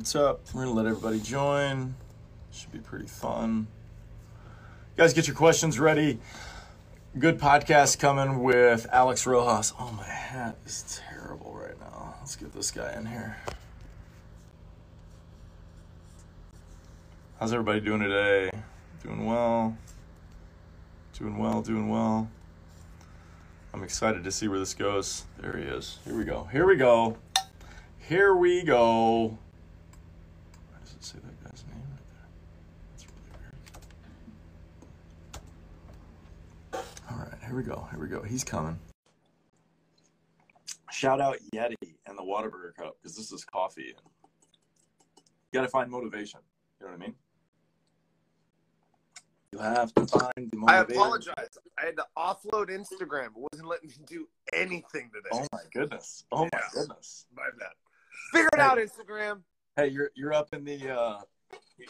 What's up? We're gonna let everybody join. Should be pretty fun. guys, get your questions ready. Good podcast coming with Alex Rojas. Oh, my hat is terrible right now. Let's get this guy in here. How's everybody doing today? Doing well. Doing well, doing well. I'm excited to see where this goes. There he is. Here we go. Here we go. Here we go. Why does it say that guy's name right there? That's really weird. All right, here we go. Here we go. He's coming. Shout out Yeti and the Whataburger Cup because this is coffee. You got to find motivation. You know what I mean? You have to find the I apologize. I had to offload Instagram. It wasn't letting me do anything today. Oh my goodness. Oh my goodness. My bad. Figure it Hey. out, Instagram. Hey, you're you're up in the uh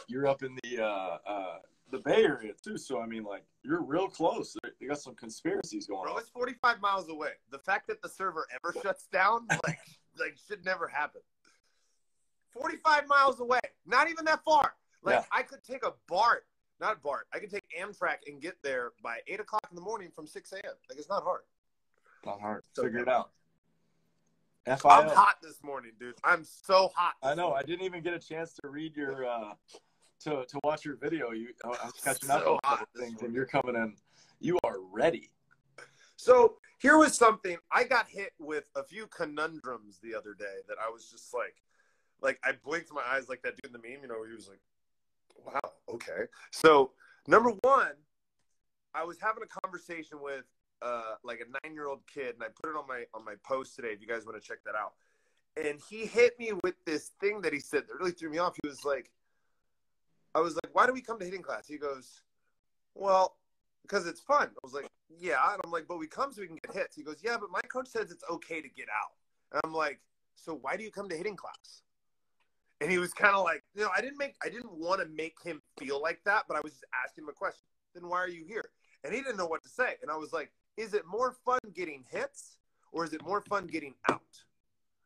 you're up in the uh uh the Bay Area too, so I mean like you're real close. They got some conspiracies going Bro, on. it's 45 miles away. The fact that the server ever shuts down, like, like should never happen. 45 miles away. Not even that far. Like, Yeah. I could take a BART, not BART. I could take Amtrak and get there by 8 o'clock in the morning from 6 a.m. Like, it's not hard. Not hard. So- Figure it out. I'm hot this morning, dude. I'm so hot. I know. I didn't even get a chance to read your uh to to watch your video. You I was catching up So on a couple things and you're coming in. You are ready. So here was something I got hit with a few conundrums the other day that I was just like, like I blinked my eyes like that dude in the meme, you know, he was like, "Wow, okay." So number one, I was having a conversation with uh, like a nine-year-old kid, and I put it on my on my post today. If you guys want to check that out, and he hit me with this thing that he said that really threw me off. He was like, I was like, "Why do we come to hitting class?" He goes, "Well." because it's fun. I was like, yeah. And I'm like, but we come so we can get hits. He goes, yeah, but my coach says it's okay to get out. And I'm like, so why do you come to hitting class? And he was kind of like, you know, I didn't make, I didn't want to make him feel like that, but I was just asking him a question. Then why are you here? And he didn't know what to say. And I was like, is it more fun getting hits or is it more fun getting out?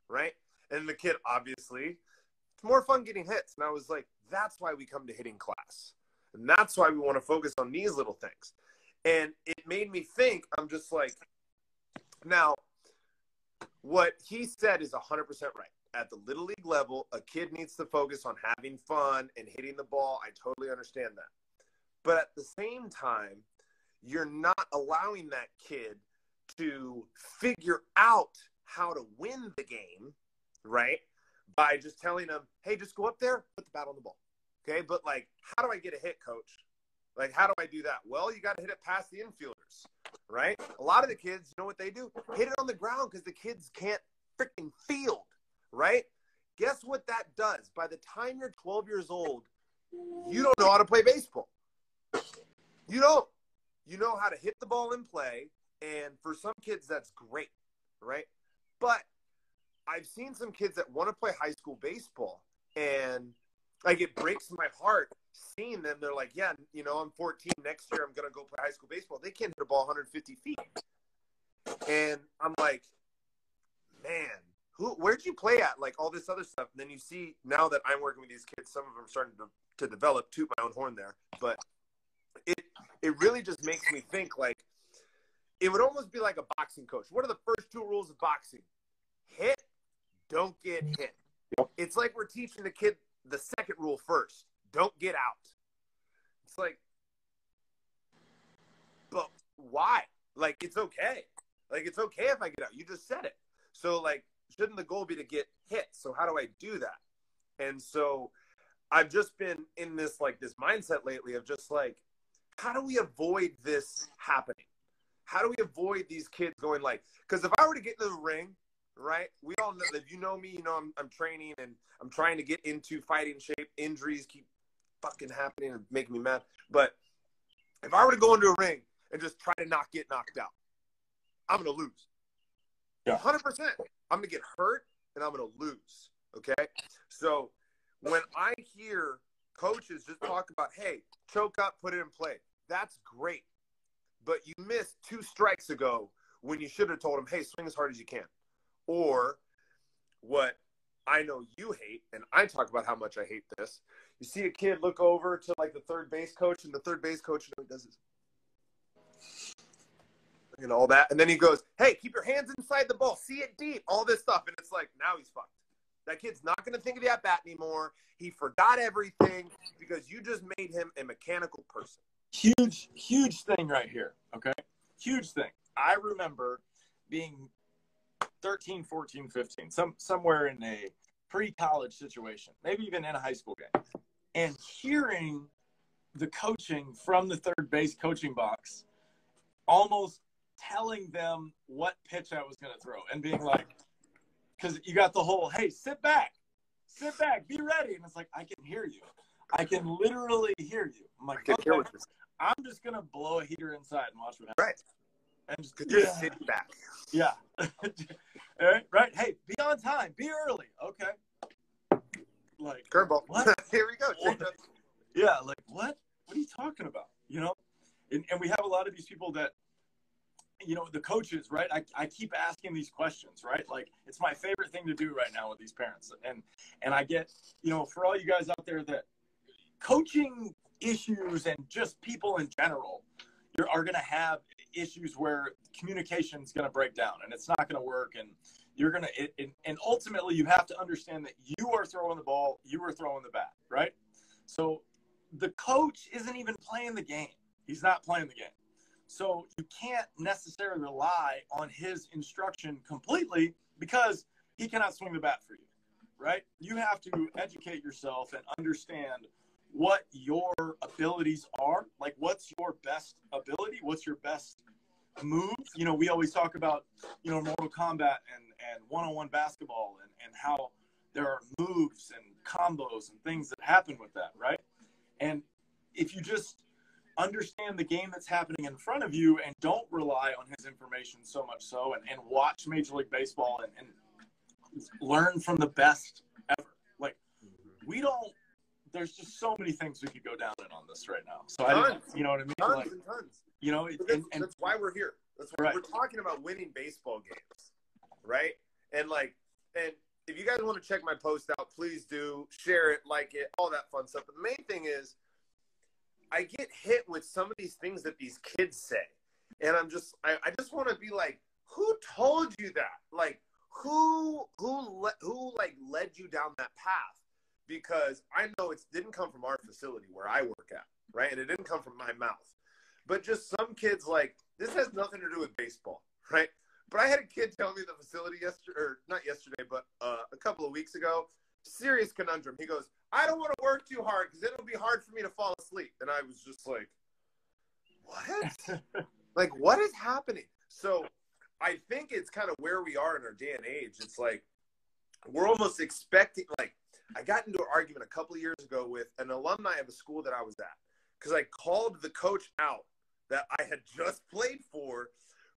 Right. And the kid, obviously, it's more fun getting hits. And I was like, that's why we come to hitting class. And that's why we want to focus on these little things. And it made me think, I'm just like, now, what he said is 100% right. At the little league level, a kid needs to focus on having fun and hitting the ball. I totally understand that. But at the same time, you're not allowing that kid to figure out how to win the game, right? By just telling them, hey, just go up there, put the bat on the ball. Okay. But like, how do I get a hit, coach? Like, how do I do that? Well, you got to hit it past the infielders, right? A lot of the kids, you know what they do? Hit it on the ground because the kids can't freaking field, right? Guess what that does? By the time you're 12 years old, you don't know how to play baseball. You don't. You know how to hit the ball in play. And for some kids, that's great, right? But I've seen some kids that want to play high school baseball and like it breaks my heart seeing them. They're like, yeah, you know, I'm 14. Next year, I'm gonna go play high school baseball. They can't hit a ball 150 feet, and I'm like, man, who? Where'd you play at? Like all this other stuff. And then you see now that I'm working with these kids, some of them starting to, to develop. Toot my own horn there, but it it really just makes me think like it would almost be like a boxing coach. What are the first two rules of boxing? Hit, don't get hit. Yep. It's like we're teaching the kid the second rule first. Don't get out. It's like, but why? Like, it's okay. Like, it's okay if I get out. You just said it. So, like, shouldn't the goal be to get hit? So, how do I do that? And so, I've just been in this, like, this mindset lately of just like, how do we avoid this happening? How do we avoid these kids going like, because if I were to get into the ring, right? We all know if you know me, you know I'm, I'm training and I'm trying to get into fighting shape. Injuries keep fucking happening and making me mad. But if I were to go into a ring and just try to not get knocked out, I'm gonna lose. Yeah. hundred percent. I'm gonna get hurt and I'm gonna lose. Okay. So when I hear coaches just talk about, hey, choke up, put it in play, that's great. But you missed two strikes ago when you should have told him, hey, swing as hard as you can. Or what I know you hate, and I talk about how much I hate this. You see a kid look over to like the third base coach, and the third base coach does this and all that, and then he goes, "Hey, keep your hands inside the ball, see it deep, all this stuff," and it's like now he's fucked. That kid's not going to think of the at bat anymore. He forgot everything because you just made him a mechanical person. Huge, huge thing right here. Okay, huge thing. I remember being 13, 14, 15, some somewhere in a pre-college situation, maybe even in a high school game, and hearing the coaching from the third base coaching box, almost telling them what pitch I was going to throw, and being like, because you got the whole, hey, sit back, sit back, be ready, and it's like I can hear you, I can literally hear you. I'm like, okay, I'm just gonna blow a heater inside and watch what happens. Right. And just, Because you're sitting back. yeah. All right, right. Hey, be on time. Be early. Okay. Like Curveball. What? Here we go. What? Yeah, like what? What are you talking about? You know? And, and we have a lot of these people that, you know, the coaches, right? I, I keep asking these questions, right? Like it's my favorite thing to do right now with these parents. And and I get, you know, for all you guys out there that coaching issues and just people in general you're, are going to have issues where communication is going to break down and it's not going to work and you're going to and ultimately you have to understand that you are throwing the ball you are throwing the bat right? So the coach isn't even playing the game. He's not playing the game. So you can't necessarily rely on his instruction completely because he cannot swing the bat for you right? You have to educate yourself and understand what your abilities are. Like, what's your best ability? What's your best move? You know, we always talk about, you know, Mortal Kombat and, and one-on-one basketball and, and how there are moves and combos and things that happen with that, right? And if you just understand the game that's happening in front of you and don't rely on his information so much so and, and watch Major League Baseball and, and learn from the best ever. Like, we don't there's just so many things we could go down in on this right now. So Tons. I, you know what I mean? Tons Like, and tons. you know, But that's, and, and that's why we're here. That's why Right. we're talking about winning baseball games, right? And like, and if you guys want to check my post out, please do share it, like it, all that fun stuff. But the main thing is, I get hit with some of these things that these kids say, and I'm just, I, I just want to be like, who told you that? Like, who, who, le- who like led you down that path? Because I know it didn't come from our facility where I work at, right? And it didn't come from my mouth but just some kids like this has nothing to do with baseball, right? But I had a kid tell me the facility yesterday, or not yesterday, but uh, a couple of weeks ago. Serious conundrum. He goes, "I don't want to work too hard because it'll be hard for me to fall asleep." And I was just like, "What? like, what is happening?" So, I think it's kind of where we are in our day and age. It's like we're almost expecting. Like, I got into an argument a couple of years ago with an alumni of a school that I was at because I called the coach out that I had just played for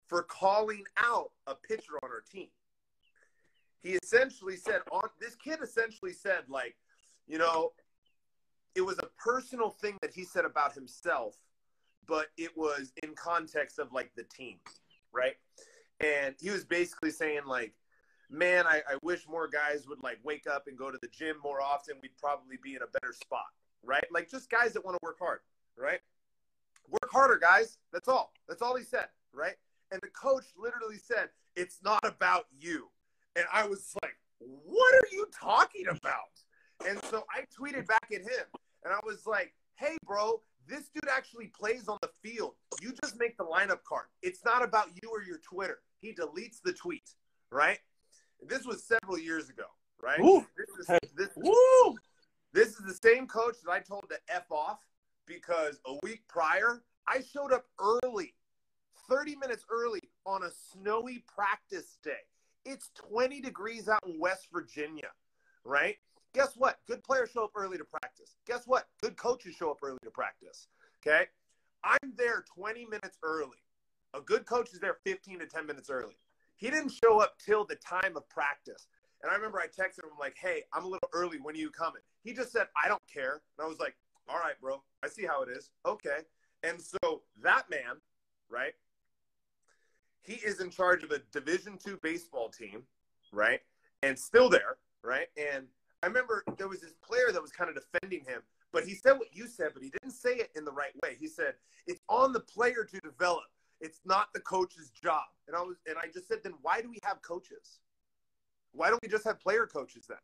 for calling out a pitcher on our team. He essentially said on this kid essentially said like, you know, it was a personal thing that he said about himself, but it was in context of like the team, right? And he was basically saying like, man, I, I wish more guys would like wake up and go to the gym more often. We'd probably be in a better spot, right? Like just guys that want to work hard, right? Work harder, guys. That's all. That's all he said, right? And the coach literally said, it's not about you. And I was like, what are you talking about? And so I tweeted back at him and I was like, hey, bro, this dude actually plays on the field. You just make the lineup card. It's not about you or your Twitter. He deletes the tweet, right? This was several years ago, right? Woo. This, is, Hey. this, woo, this is the same coach that I told to F off because a week prior, I showed up early, 30 minutes early on a snowy practice day. It's 20 degrees out in West Virginia, right? Guess what? Good players show up early to practice. Guess what? Good coaches show up early to practice. Okay? I'm there 20 minutes early. A good coach is there 15 to 10 minutes early. He didn't show up till the time of practice. And I remember I texted him like, "Hey, I'm a little early. When are you coming?" He just said, "I don't care." And I was like, "All right, bro. I see how it is. Okay." And so that man, right? He is in charge of a Division two baseball team, right? And still there. right? And I remember there was this player that was kind of defending him, but he said what you said, but he didn't say it in the right way. He said it's on the player to develop. It's not the coach's job. And I was, and I just said, then why do we have coaches? Why don't we just have player coaches then?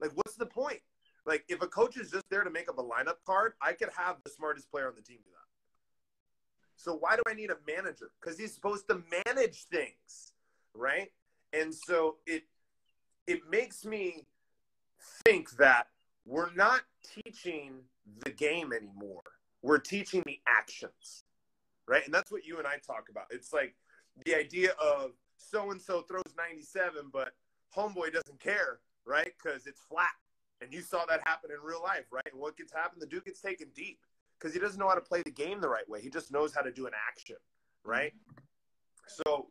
Like, what's the point? Like, if a coach is just there to make up a lineup card, I could have the smartest player on the team do that. So why do I need a manager? Because he's supposed to manage things, right? And so it it makes me think that we're not teaching the game anymore. We're teaching the actions, right? And that's what you and I talk about. It's like the idea of so and so throws 97, but homeboy doesn't care, right? Because it's flat. And you saw that happen in real life, right? And what gets happened? The dude gets taken deep because he doesn't know how to play the game the right way. He just knows how to do an action, right? So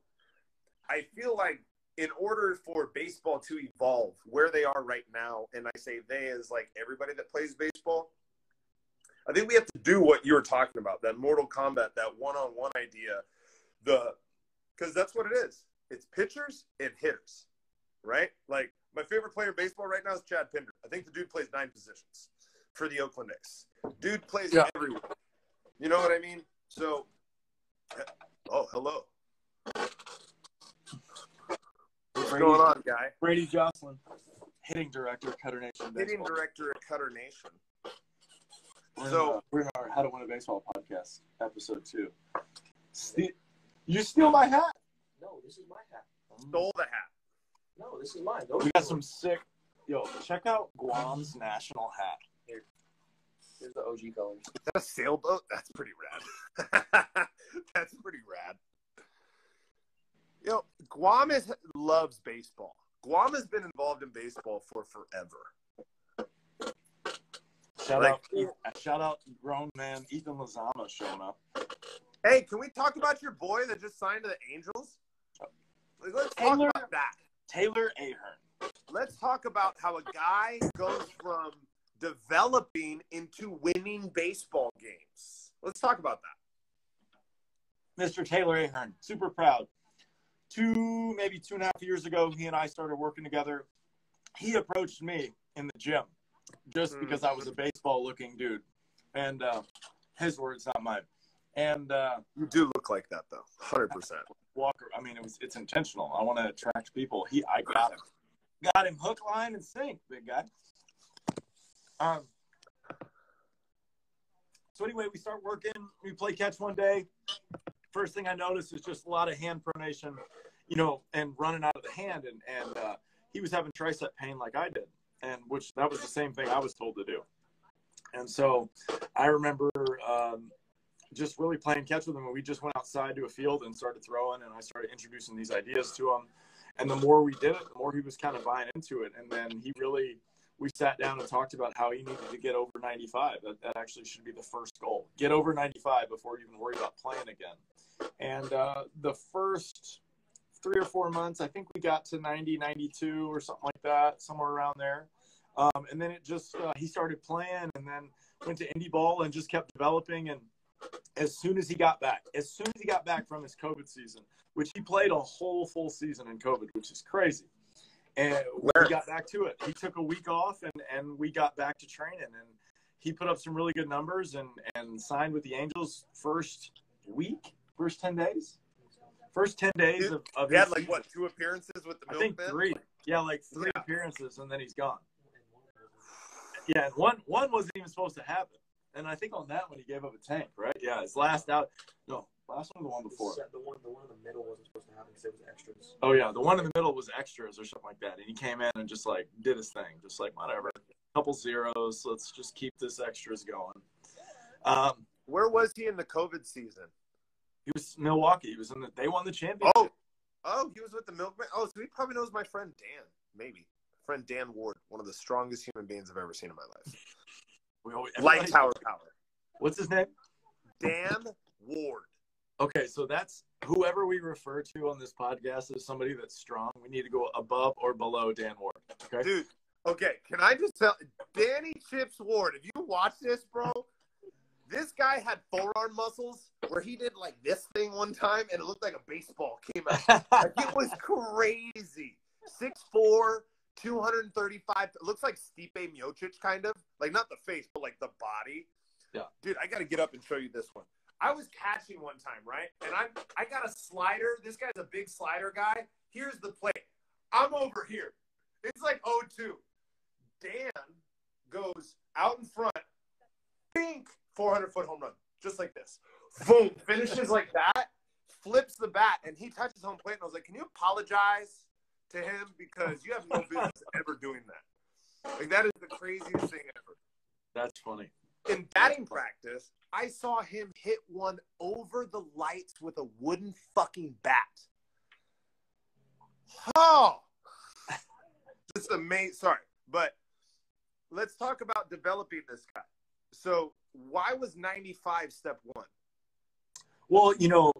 I feel like in order for baseball to evolve where they are right now, and I say they is like everybody that plays baseball, I think we have to do what you were talking about that Mortal Kombat, that one on one idea, the because that's what it is. It's pitchers and hitters, right? Like my favorite player in baseball right now is Chad Pinder. I think the dude plays nine positions for the Oakland A's. Dude plays Yeah. everywhere. You know what I mean? So, uh, oh, hello. What's Brady- going on, guy? Brady Jocelyn, hitting director, at Cutter Nation. Hitting Baseball. director at Cutter Nation. We're in, So- uh, we're in our How to Win a Baseball podcast, episode two. Ste- you steal my hat. No, this is my hat. Stole the hat. No, this is mine. Those We are got some sick. Yo, check out Guam's national hat. Here. Here's the OG colors. Is that a sailboat? That's pretty rad. That's pretty rad. You know, Guam is, loves baseball. Guam has been involved in baseball for forever. Shout Like- out, uh, shout out, grown man Ethan Lazama showing up. Hey, can we talk about your boy that just signed to the Angels? Like, let's talk about that. Taylor Ahern. Let's talk about how a guy goes from developing into winning baseball games. Let's talk about that. Mr. Taylor Ahern, super proud. Two, maybe two and a half years ago, he and I started working together. He approached me in the gym just Mm. because I was a baseball looking dude. And uh, his words, not mine. And uh, You do look like that, though. 100%. Walker, I mean, it was it's intentional. I want to attract people. He, I got him, got him hook, line, and sink, big guy. Um. So anyway, we start working. We play catch one day. First thing I noticed is just a lot of hand pronation, you know, and running out of the hand, and and uh, he was having tricep pain like I did, and which that was the same thing I was told to do. And so I remember um, just really playing catch with him, and we just went outside to a field and started throwing, and I started introducing these ideas to him. And the more we did it, the more he was kind of buying into it, and then he really we sat down and talked about how he needed to get over 95. That, that actually should be the first goal. Get over 95 before you even worry about playing again. And uh, the first three or four months, I think we got to 90, 92 or something like that, somewhere around there. Um, and then it just, uh, he started playing and then went to indie ball and just kept developing. And as soon as he got back, as soon as he got back from his COVID season, which he played a whole full season in COVID, which is crazy. And we got back to it. He took a week off and, and we got back to training and he put up some really good numbers and, and signed with the Angels first week, first 10 days. First 10 days of, of He his had like season. what two appearances with the I think Milkmen? three. Yeah, like three Yeah. appearances and then he's gone. Yeah, and one one wasn't even supposed to happen. And I think on that one he gave up a tank, right? Yeah, his last out. No, last one or the one before. The one, the one in the middle wasn't supposed to happen because it was extras. Oh yeah, the one in the middle was extras or something like that, and he came in and just like did his thing, just like whatever, couple zeros. Let's just keep this extras going. Um, Where was he in the COVID season? He was Milwaukee. He was in the. They won the championship. Oh, oh, he was with the Milkmen. Oh, so he probably knows my friend Dan. Maybe friend Dan Ward, one of the strongest human beings I've ever seen in my life. We always- Light tower power. What's his name? Dan Ward. Okay, so that's whoever we refer to on this podcast as somebody that's strong. We need to go above or below Dan Ward. Okay. Dude, okay, can I just tell Danny Chips Ward, if you watch this, bro, this guy had forearm muscles where he did like this thing one time and it looked like a baseball came out. Like it was crazy. 6'4, 235. It looks like Stipe Miocic, kind of like not the face, but like the body. Yeah. dude, I got to get up and show you this one. I was catching one time, right? And I I got a slider. This guy's a big slider guy. Here's the play. I'm over here. It's like 0-2. Dan goes out in front, pink, 400 foot home run, just like this. Boom, finishes like that, flips the bat, and he touches home plate. And I was like, "Can you apologize to him because you have no business ever doing that? Like that is the craziest thing ever." That's funny. In batting practice, I saw him hit one over the lights with a wooden fucking bat. Oh, just amazing. Sorry, but let's talk about developing this guy. So, why was 95 step one? Well, you know,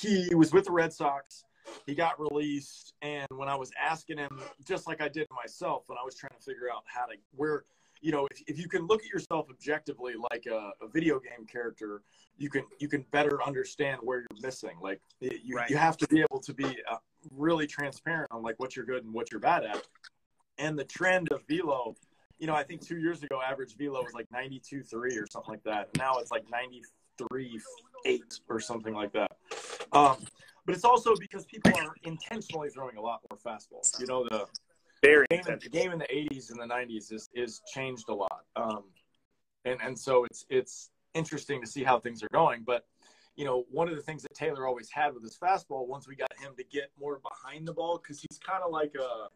he was with the Red Sox. He got released, and when I was asking him, just like I did myself, when I was trying to figure out how to where, you know, if, if you can look at yourself objectively like a, a video game character, you can you can better understand where you're missing. Like you Right. you have to be able to be uh, really transparent on like what you're good and what you're bad at. And the trend of velo, you know, I think two years ago, average velo was like 92.3 or something like that. Now it's like 93 eight or something like that. Um, but it's also because people are intentionally throwing a lot more fastballs. You know, the Very game, the game in the 80s and the 90s is, is changed a lot. Um, and, and so it's, it's interesting to see how things are going. But, you know, one of the things that Taylor always had with his fastball, once we got him to get more behind the ball, because he's kind of like a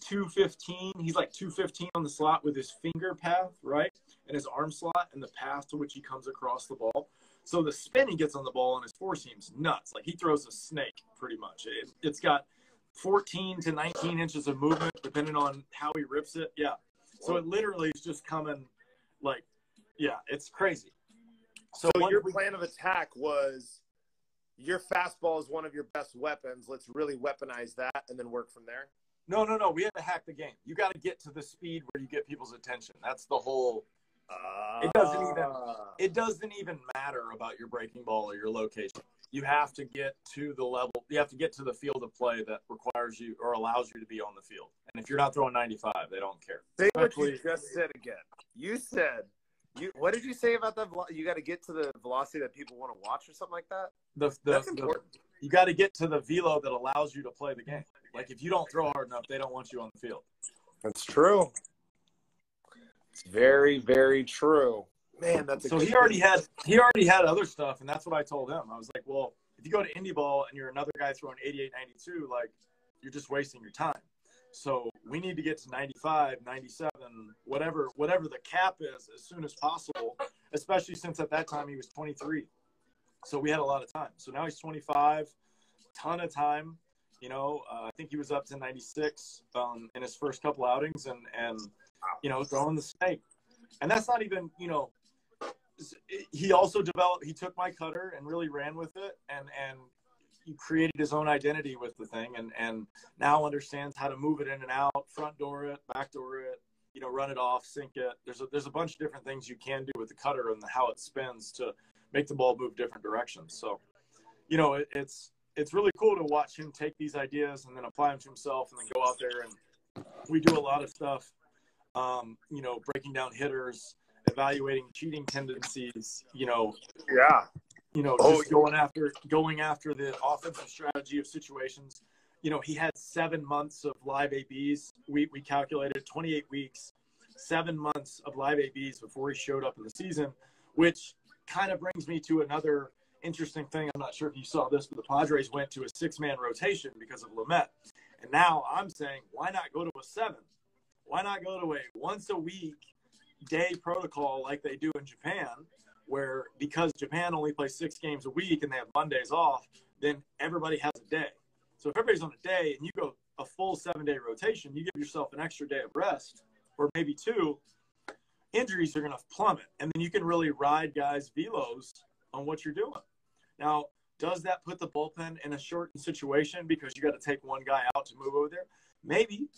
215. He's like 215 on the slot with his finger path, right? And his arm slot and the path to which he comes across the ball. So the spin he gets on the ball on his four seam's nuts. Like he throws a snake pretty much. It, it's got 14 to 19 inches of movement depending on how he rips it. Yeah. So it literally is just coming like, yeah, it's crazy. So, So your plan of attack was your fastball is one of your best weapons. Let's really weaponize that and then work from there. No, no, no. We had to hack the game. You got to get to the speed where you get people's attention. That's the whole It doesn't even- Ah. it doesn't even matter about your breaking ball or your location. You have to get to the level, you have to get to the field of play that requires you or allows you to be on the field. And if you're not throwing 95, they don't care. Say what you Especially- just said again. You said you. What did you say about the? velo- You got to get to the velocity that people want to watch, or something like that. The, the, That's the- you got to get to the velo that allows you to play the game. Like if you don't throw hard enough, they don't want you on the field. That's true. It's very, very true. Man, that's So he already had he already had other stuff, and that's what I told him. I was like, well, if you go to indie ball and you're another guy throwing 88, 92, like you're just wasting your time. So we need to get to 95, 97, whatever whatever the cap is as soon as possible, especially since at that time he was 23. So we had a lot of time. So now he's 25, ton of time. You know, uh, I think he was up to 96 um, in his first couple outings, and and you know throwing the snake. And that's not even you know he also developed he took my cutter and really ran with it and and he created his own identity with the thing and and now understands how to move it in and out front door it back door it you know run it off sink it there's a there's a bunch of different things you can do with the cutter and how it spins to make the ball move different directions so you know it, it's it's really cool to watch him take these ideas and then apply them to himself and then go out there and we do a lot of stuff um, you know breaking down hitters evaluating cheating tendencies, you know, Yeah. you know, Oh, just going after going after the offensive strategy of situations. You know, he had seven months of live ABs. We we calculated 28 weeks, seven months of live ABs before he showed up in the season, which kind of brings me to another interesting thing. I'm not sure if you saw this, but the Padres went to a six man rotation because of Lamet. And now I'm saying, why not go to a seven? Why not go to a once a week day protocol like they do in Japan, where because Japan only plays six games a week and they have Mondays off, then everybody has a day. So if everybody's on a day and you go a full seven day rotation, you give yourself an extra day of rest or maybe two, injuries are going to plummet. And then you can really ride guys' velos on what you're doing. Now, does that put the bullpen in a shortened situation because you got to take one guy out to move over there? Maybe.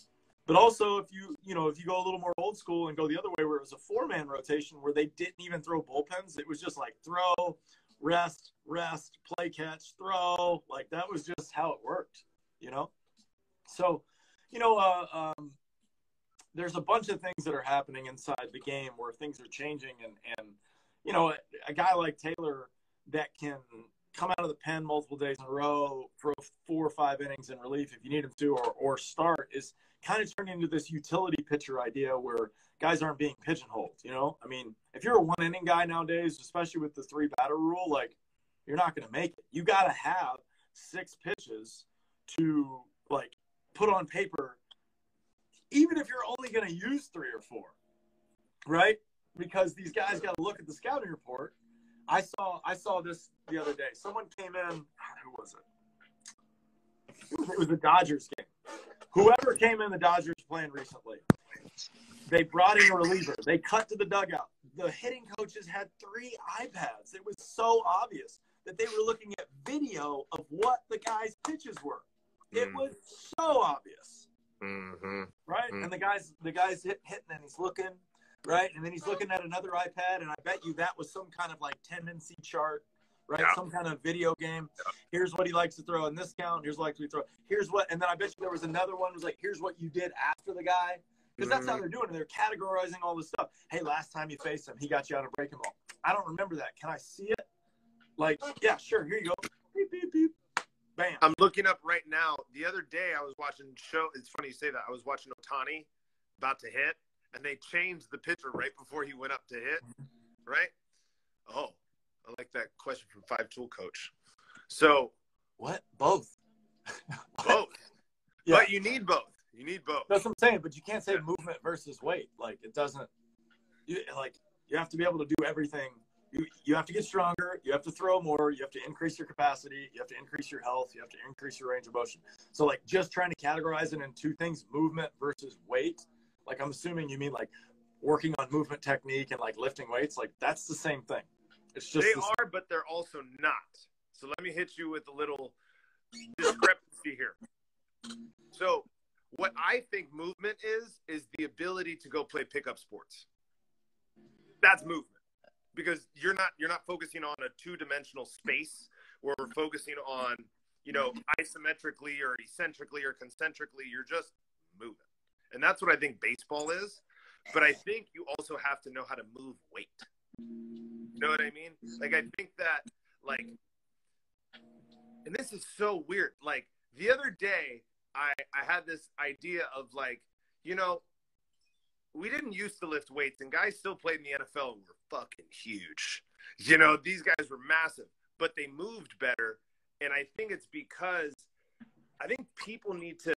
But also, if you you know if you go a little more old school and go the other way, where it was a four man rotation where they didn't even throw bullpens, it was just like throw, rest, rest, play catch, throw. Like that was just how it worked, you know. So, you know, uh, um, there's a bunch of things that are happening inside the game where things are changing, and and you know, a, a guy like Taylor that can come out of the pen multiple days in a row, throw four or five innings in relief if you need him to, or or start is kind of turning into this utility pitcher idea where guys aren't being pigeonholed. You know, I mean, if you're a one inning guy nowadays, especially with the three batter rule, like you're not going to make it. You got to have six pitches to like put on paper, even if you're only going to use three or four, right? Because these guys got to look at the scouting report. I saw I saw this the other day. Someone came in. Who was it? It was, it was the Dodgers game. Whoever came in the Dodgers playing recently, they brought in a reliever. They cut to the dugout. The hitting coaches had three iPads. It was so obvious that they were looking at video of what the guy's pitches were. It Mm. was so obvious, Mm-hmm. right? Mm. And the guys, the guys hit, hitting, and he's looking, right? And then he's looking at another iPad, and I bet you that was some kind of like tendency chart, right? Yeah. Some kind of video game. Here's what he likes to throw in this count. Here's what he likes to throw. Here's what, and then I bet you there was another one was like, here's what you did after the guy. Because that's how mm-hmm. they're doing it. They're categorizing all this stuff. Hey, last time you faced him, he got you out of breaking ball. I don't remember that. Can I see it? Like, yeah, sure. Here you go. Beep, beep, beep. Bam. I'm looking up right now. The other day, I was watching show. It's funny you say that. I was watching Ohtani about to hit, and they changed the pitcher right before he went up to hit. Right? Oh, I like that question from Five Tool Coach. So What? Both. both, Yeah. but you need both. You need both. That's what I'm saying. But you can't say movement versus weight. Like it doesn't. You like you have to be able to do everything. You you have to get stronger. You have to throw more. You have to increase your capacity. You have to increase your health. You have to increase your range of motion. So like just trying to categorize it in two things: movement versus weight. Like I'm assuming you mean like working on movement technique and like lifting weights. Like that's the same thing. It's just they the- are, but they're also not. So let me hit you with a little discrepancy here. So what I think movement is is the ability to go play pickup sports. That's movement. Because you're not you're not focusing on a two-dimensional space where we're focusing on, you know, isometrically or eccentrically or concentrically, you're just moving. And that's what I think baseball is. But I think you also have to know how to move weight. You know what I mean? Like I think that like and this is so weird. Like the other day I I had this idea of like, you know, we didn't used to lift weights and guys still played in the NFL and were fucking huge. You know, these guys were massive, but they moved better and I think it's because I think people need to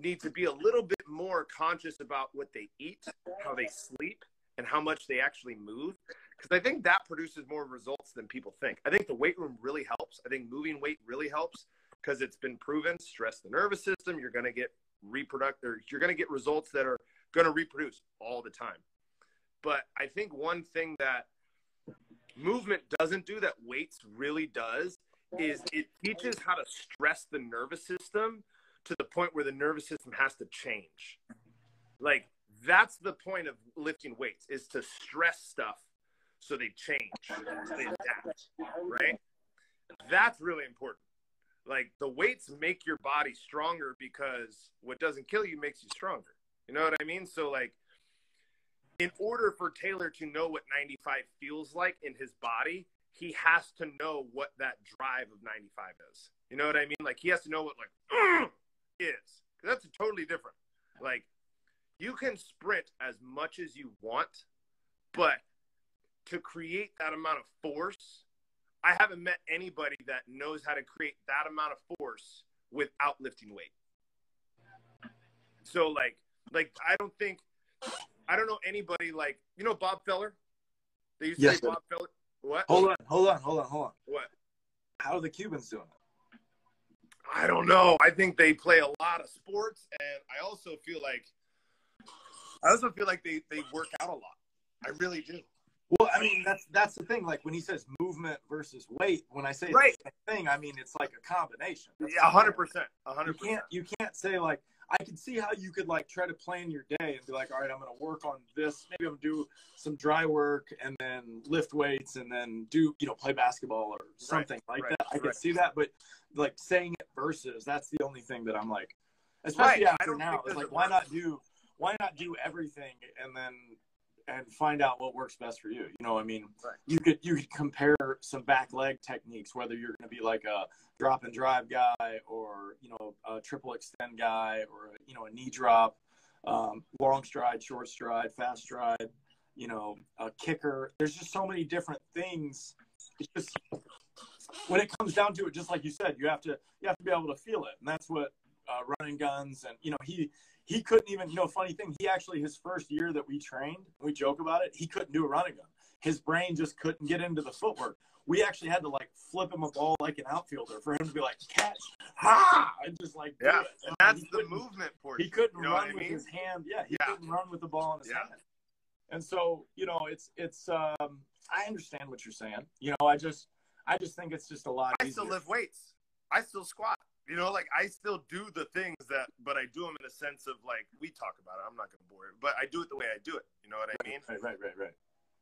need to be a little bit more conscious about what they eat, how they sleep, and how much they actually move because I think that produces more results than people think. I think the weight room really helps. I think moving weight really helps because it's been proven stress the nervous system. You're going to get reproductive, you're going to get results that are going to reproduce all the time. But I think one thing that movement doesn't do that weights really does is it teaches how to stress the nervous system to the point where the nervous system has to change. Like that's the point of lifting weights is to stress stuff so they change, so they adapt, right? That's really important. Like the weights make your body stronger because what doesn't kill you makes you stronger. You know what I mean? So like in order for Taylor to know what 95 feels like in his body, he has to know what that drive of 95 is. You know what I mean? Like he has to know what like is. that's totally different. Like you can sprint as much as you want, but to create that amount of force, I haven't met anybody that knows how to create that amount of force without lifting weight. So like like I don't think I don't know anybody like you know Bob Feller? They used to Yes, say. Bob Feller. What? Hold on, hold on, hold on, hold on. What? How are the Cubans doing? I don't know. I think they play a lot of sports, and I also feel like I also feel like they they work out a lot. I really do. Well, I mean, that's that's the thing. Like when he says movement versus weight, when I say Right. thing, I mean it's like a combination. That's Yeah, hundred percent, hundred You percent. can't you can't say like I can see how you could like try to plan your day and be like, all right, I'm gonna work on this. Maybe I'm gonna do some dry work and then lift weights and then do you know play basketball or something like right, that. I can right. see that, but like saying it versus that's the only thing that I'm like, especially Right. I after now. It's like why not do why not do everything and then and find out what works best for you. You know, I mean, Right. you could you could compare some back leg techniques, whether you're going to be like a drop and drive guy or you know a triple extend guy or you know a knee drop, um, long stride, short stride, fast stride, you know, a kicker. There's just so many different things. It's just when it comes down to it, just like you said, you have to you have to be able to feel it, and that's what uh, running guns and you know he he couldn't even you know funny thing he actually his first year that we trained we joke about it he couldn't do a running gun. His brain just couldn't get into the footwork. We actually had to like flip him a ball like an outfielder for him to be like catch! Ha! And just like Yeah, and Um, that's he the movement portion. he couldn't you know run I with his hand. Yeah he Yeah. couldn't run with the ball in his Yeah. hand. And so you know it's it's um i understand what you're saying. You know i just i just think it's just a lot I easier. still lift weights. I still squat. You know, like I still do the things that, but I do them in a sense of like we talk about it. I'm not going to bore you, but I do it the way I do it. You know what I mean? Right, right, right, right.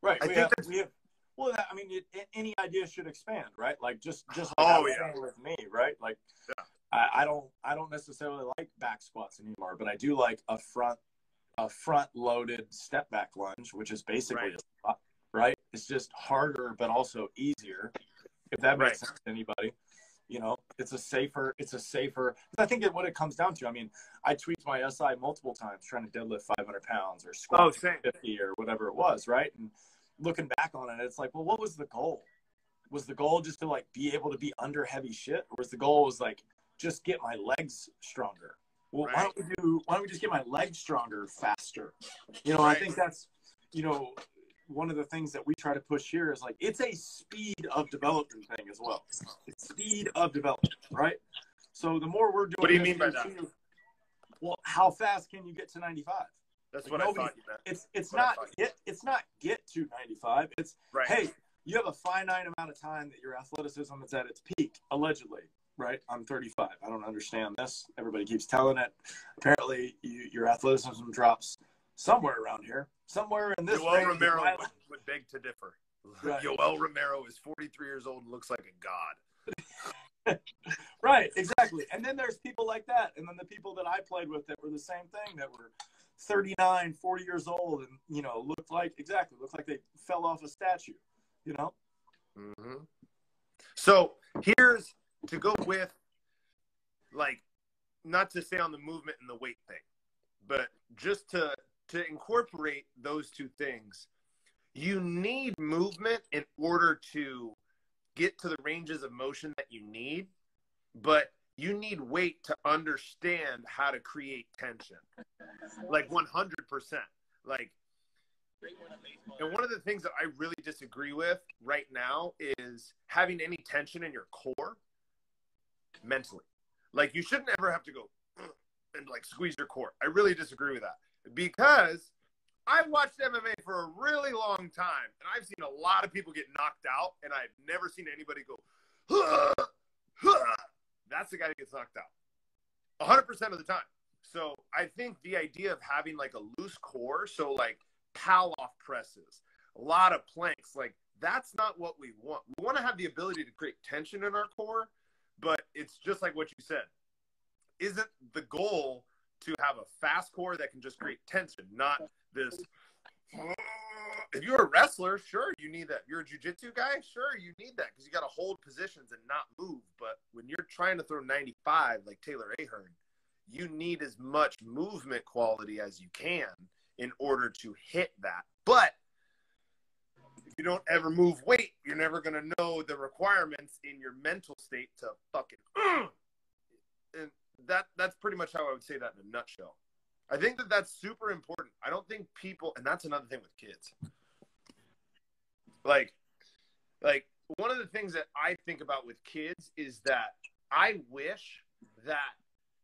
Right. I we, think have, that's- we have. Well, that, I mean, it, any idea should expand, right? Like just, just. Oh, like I was yeah. With me, right? Like, Yeah. I, I don't, I don't necessarily like back squats anymore, but I do like a front, a front loaded step back lunge, which is basically Right. a squat, right? It's just harder, but also easier. If that makes Right. sense to anybody. You know, it's a safer, it's a safer. I think it, what it comes down to, I mean, I tweaked my SI multiple times trying to deadlift 500 pounds or squat Oh, 50 or whatever it was, right? And looking back on it, it's like, well, what was the goal? Was the goal just to like be able to be under heavy shit, or was the goal was like just get my legs stronger? Well, why don't we do? Why don't we just get my legs stronger faster? You know, I think that's you know one of the things that we try to push here is like it's a speed of development thing as well. It's speed of development, right? So the more we're doing, What do you mean by that? too, Well, how fast can you get to 95? That's Like what I nobody- thought you meant. It's it's What I not get it's not get to 95. It's Right. hey, you have a finite amount of time that your athleticism is at its peak, allegedly. Right? I'm 35. I don't understand this. Everybody keeps telling it. Apparently, you, your athleticism drops somewhere around here, somewhere in this Yoel Romero my- would, would beg to differ. Right. Yoel Romero is 43 years old and looks like a god. Right, exactly. And then there's people like that. And then the people that I played with that were the same thing that were 39, 40 years old and, you know, looked like, exactly, looked like they fell off a statue, you know? hmm So here's to go with, like, not to stay on the movement and the weight thing, but just to to incorporate those two things. You need movement in order to get to the ranges of motion that you need, but you need weight to understand how to create tension. Like 100%. Like and one of the things that I really disagree with right now is having any tension in your core mentally. Like you shouldn't ever have to go and like squeeze your core. I really disagree with that because I've watched MMA for a really long time and I've seen a lot of people get knocked out and I've never seen anybody go that's the guy that gets knocked out 100% of the time. So I think the idea of having like a loose core, so like Pallof presses, a lot of planks, like that's not what we want. We want to have the ability to create tension in our core, but it's just like what you said. Isn't the goal to have a fast core that can just create tension, not this if you're a wrestler, sure, you need that. You're a jujitsu guy, sure, you need that because you got to hold positions and not move. But when you're trying to throw 95 like Taylor Ahern, you need as much movement quality as you can in order to hit that. But if you don't ever move weight, you're never going to know the requirements in your mental state to fucking. and that that's pretty much how I would say that in a nutshell. I think that that's super important. I don't think people, and that's another thing with kids. Like, like one of the things that I think about with kids is that I wish that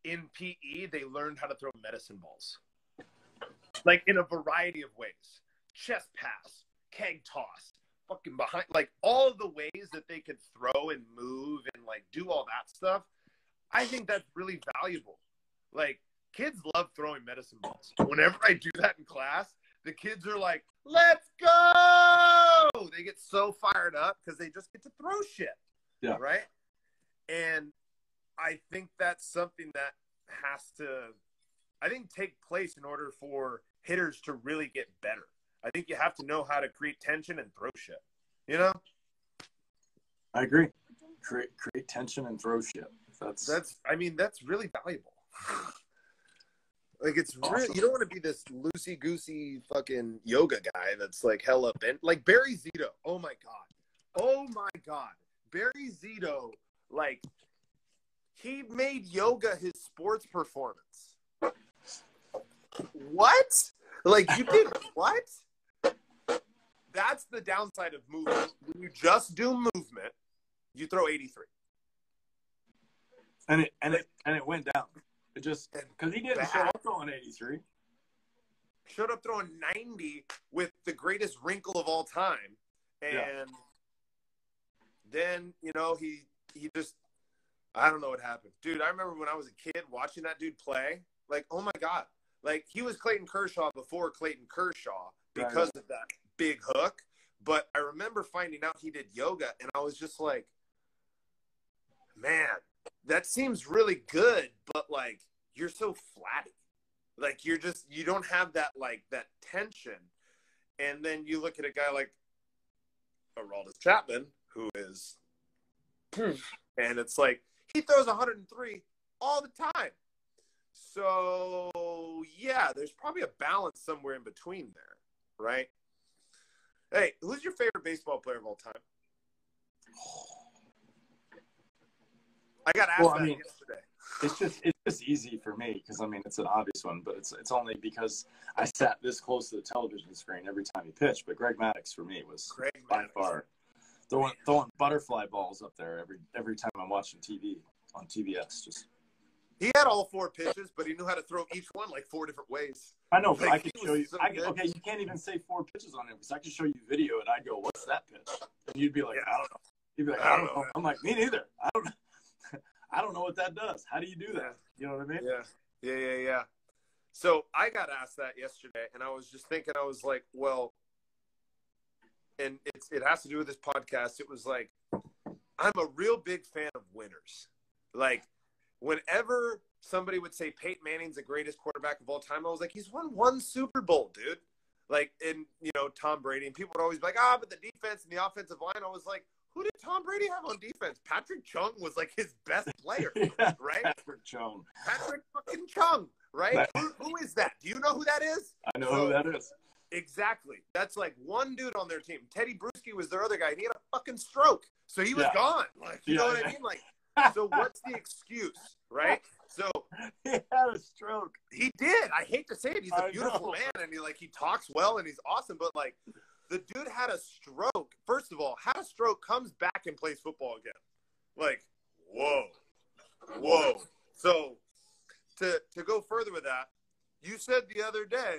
in PE they learned how to throw medicine balls, like in a variety of ways: chest pass, keg toss, fucking behind, like all the ways that they could throw and move and like do all that stuff. I think that's really valuable. Like kids love throwing medicine balls. Whenever I do that in class, the kids are like, "Let's go!" They get so fired up because they just get to throw shit. Yeah. Right. And I think that's something that has to, I think, take place in order for hitters to really get better. I think you have to know how to create tension and throw shit. You know, I agree. Create create tension and throw shit. That's that's. I mean, that's really valuable. like it's Awesome. really, you don't want to be this loosey goosey fucking yoga guy that's like hella bent. Like Barry Zito. Oh my god. Oh my god. Barry Zito, like he made yoga his sports performance. What? Like you did what? That's the downside of movement. When you just do movement, you throw 83. And it and it and it went down. It just because he didn't bad. show up on eighty three. Showed up throwing 90 with the greatest wrinkle of all time. And Yeah. then, you know, he he just I don't know what happened. Dude, I remember when I was a kid watching that dude play, like, oh my God. Like he was Clayton Kershaw before Clayton Kershaw because of that big hook. But I remember finding out he did yoga and I was just like, man, that seems really good, but like you're so flatty. Like you're just you don't have that like that tension. And then you look at a guy like Aroldis Chapman, who is and it's like he throws 103 all the time. So yeah, there's probably a balance somewhere in between there, right? Hey, who's your favorite baseball player of all time? I got asked Well, I mean- yesterday. It's just it's just easy for me because I mean it's an obvious one, but it's it's only because I sat this close to the television screen every time he pitched. But Greg Maddux for me was Greg by Maddux. far throwing throwing butterfly balls up there every every time I'm watching TV on TBS. Just He had all four pitches, but he knew how to throw each one like four different ways. I know, but Like, I can show you. so I okay, you can't even say four pitches on it because I could show you video and I'd go, "What's that pitch?" And you'd be like, Yeah. "I don't know." You'd be like, I "I don't don't know." know. I'm like, "Me neither. I don't. I don't know what that does. How do you do that? You know what I mean?" Yeah, yeah, yeah, yeah. So I got asked that yesterday, and I was just thinking, I was like, well, and it's it has to do with this podcast. It was like, I'm a real big fan of winners. Like, whenever somebody would say Peyton Manning's the greatest quarterback of all time, I was like, he's won one Super Bowl, dude. Like, and you know, Tom Brady, and people would always be like, ah, but the defense and the offensive line. I was like, who did Tom Brady have on defense? Patrick Chung was like his best player, Yeah, right? Patrick Chung. Patrick fucking Chung, right? Who, who is that? Do you know who that is? I know So- who that is. Exactly. That's like one dude on their team. Tedy Bruschi was their other guy, and he had a fucking stroke, so he was Yeah. gone. Like, you know what yeah. I mean? Like, so what's the excuse, right? So He had a stroke. he did. I hate to say it. He's a I beautiful know. man, and he like he talks well, and he's awesome. But like, the dude had a stroke. First of all, had a stroke, comes back and plays football again. Like, whoa, whoa. So to to go further with that, you said the other day,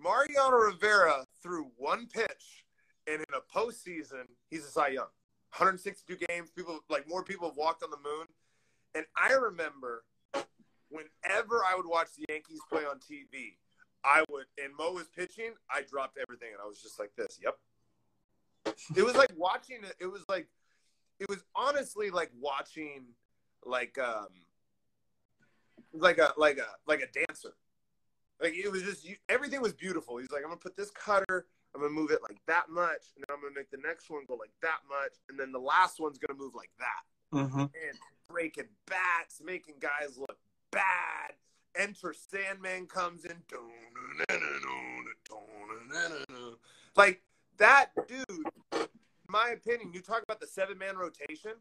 Mariano Rivera threw one pitch, and in a postseason, he's a Cy Young. 162 games. People like more people have walked on the moon, and I remember whenever I would watch the Yankees play on TV, I would, and Mo was pitching, I dropped everything and I was just like this. Yep. It was like watching, it was like, it was honestly like watching, like, um, like a, like a, like a dancer. Like it was just, you, everything was beautiful. He's like, I'm gonna put this cutter, I'm gonna move it like that much, and then I'm gonna make the next one go like that much, and then the last one's gonna move like that Mm-hmm. and breaking bats, making guys look bad. Enter Sandman comes in. Like that dude, in my opinion, you talk about the seven man rotation.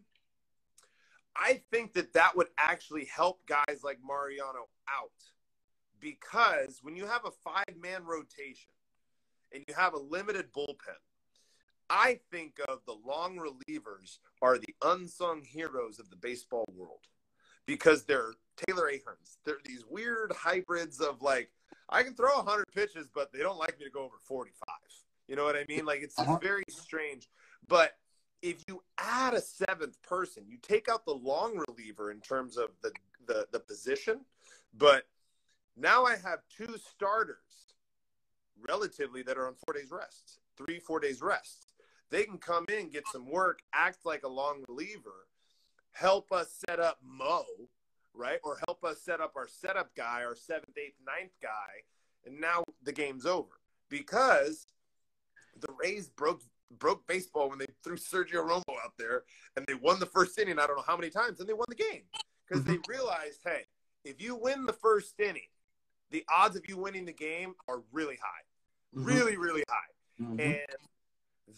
I think that that would actually help guys like Mariano out because when you have a five man rotation and you have a limited bullpen, I think of the long relievers are the unsung heroes of the baseball world because they're Taylor Aherns. They're these weird hybrids of like, I can throw 100 pitches, but they don't like me to go over 45. You know what I mean? Like, it's Uh-huh. very strange. But if you add a seventh person, you take out the long reliever in terms of the, the, the position, but now I have two starters relatively that are on four days rest, three, four days rest. They can come in, get some work, act like a long reliever, help us set up Mo, right? Or help us set up our setup guy, our seventh, eighth, ninth guy, and now the game's over because the Rays broke broke baseball when they threw Sergio Romo out there and they won the first inning. I don't know how many times, and they won the game because they realized, hey, if you win the first inning, the odds of you winning the game are really high, Mhm. really, really high. Mhm. And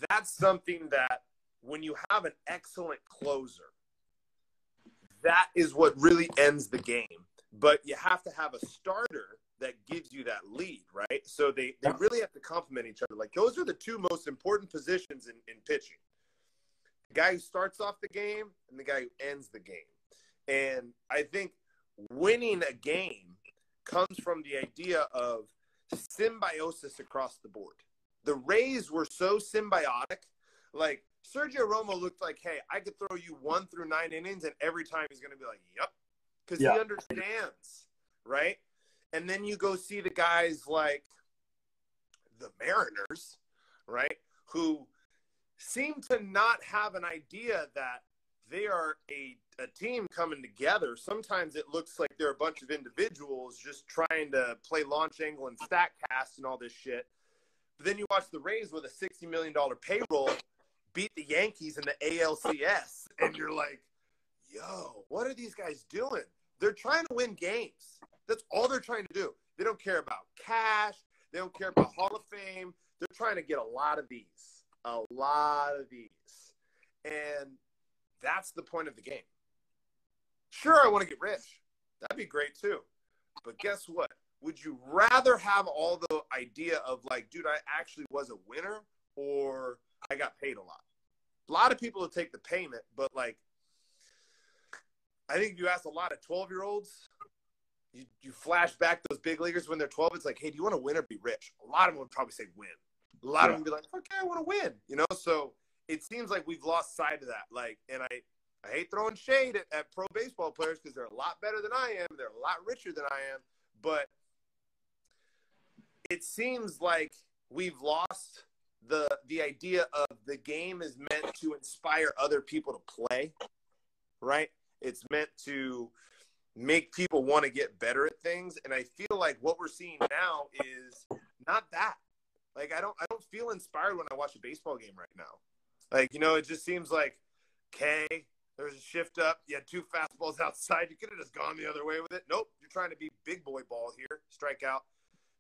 that's something that when you have an excellent closer, that is what really ends the game. But you have to have a starter that gives you that lead, right? So they, they really have to complement each other. Like those are the two most important positions in, in pitching. The guy who starts off the game and the guy who ends the game. And I think winning a game comes from the idea of symbiosis across the board. The Rays were so symbiotic. Like Sergio Romo looked like, hey, I could throw you one through nine innings, and every time he's going to be like, yep, because Yeah. he understands, right? And then you go see the guys like the Mariners, right, who seem to not have an idea that they are a, a team coming together. Sometimes it looks like they're a bunch of individuals just trying to play launch angle and stack cast and all this shit. But then you watch the Rays with a $60 million payroll beat the Yankees in the ALCS, and you're like, yo, what are these guys doing? They're trying to win games. That's all they're trying to do. They don't care about cash, they don't care about Hall of Fame. They're trying to get a lot of these, a lot of these. And that's the point of the game. Sure, I want to get rich. That'd be great too. But guess what? Would you rather have all the idea of like, dude, I actually was a winner or I got paid a lot? A lot of people will take the payment, but like, I think if you ask a lot of 12 year olds, you, you flash back those big leaguers when they're 12, it's like, hey, do you want to win or be rich? A lot of them would probably say win. A lot of them would be like, okay, I want to win, you know? So it seems like we've lost sight of that. Like, and I, I hate throwing shade at, at pro baseball players because they're a lot better than I am. They're a lot richer than I am. But it seems like we've lost the the idea of the game is meant to inspire other people to play, right? It's meant to make people want to get better at things. And I feel like what we're seeing now is not that. Like I don't I don't feel inspired when I watch a baseball game right now. Like, you know, it just seems like, okay, there's a shift up. You had two fastballs outside. You could have just gone the other way with it. Nope. You're trying to be big boy ball here. Strike out.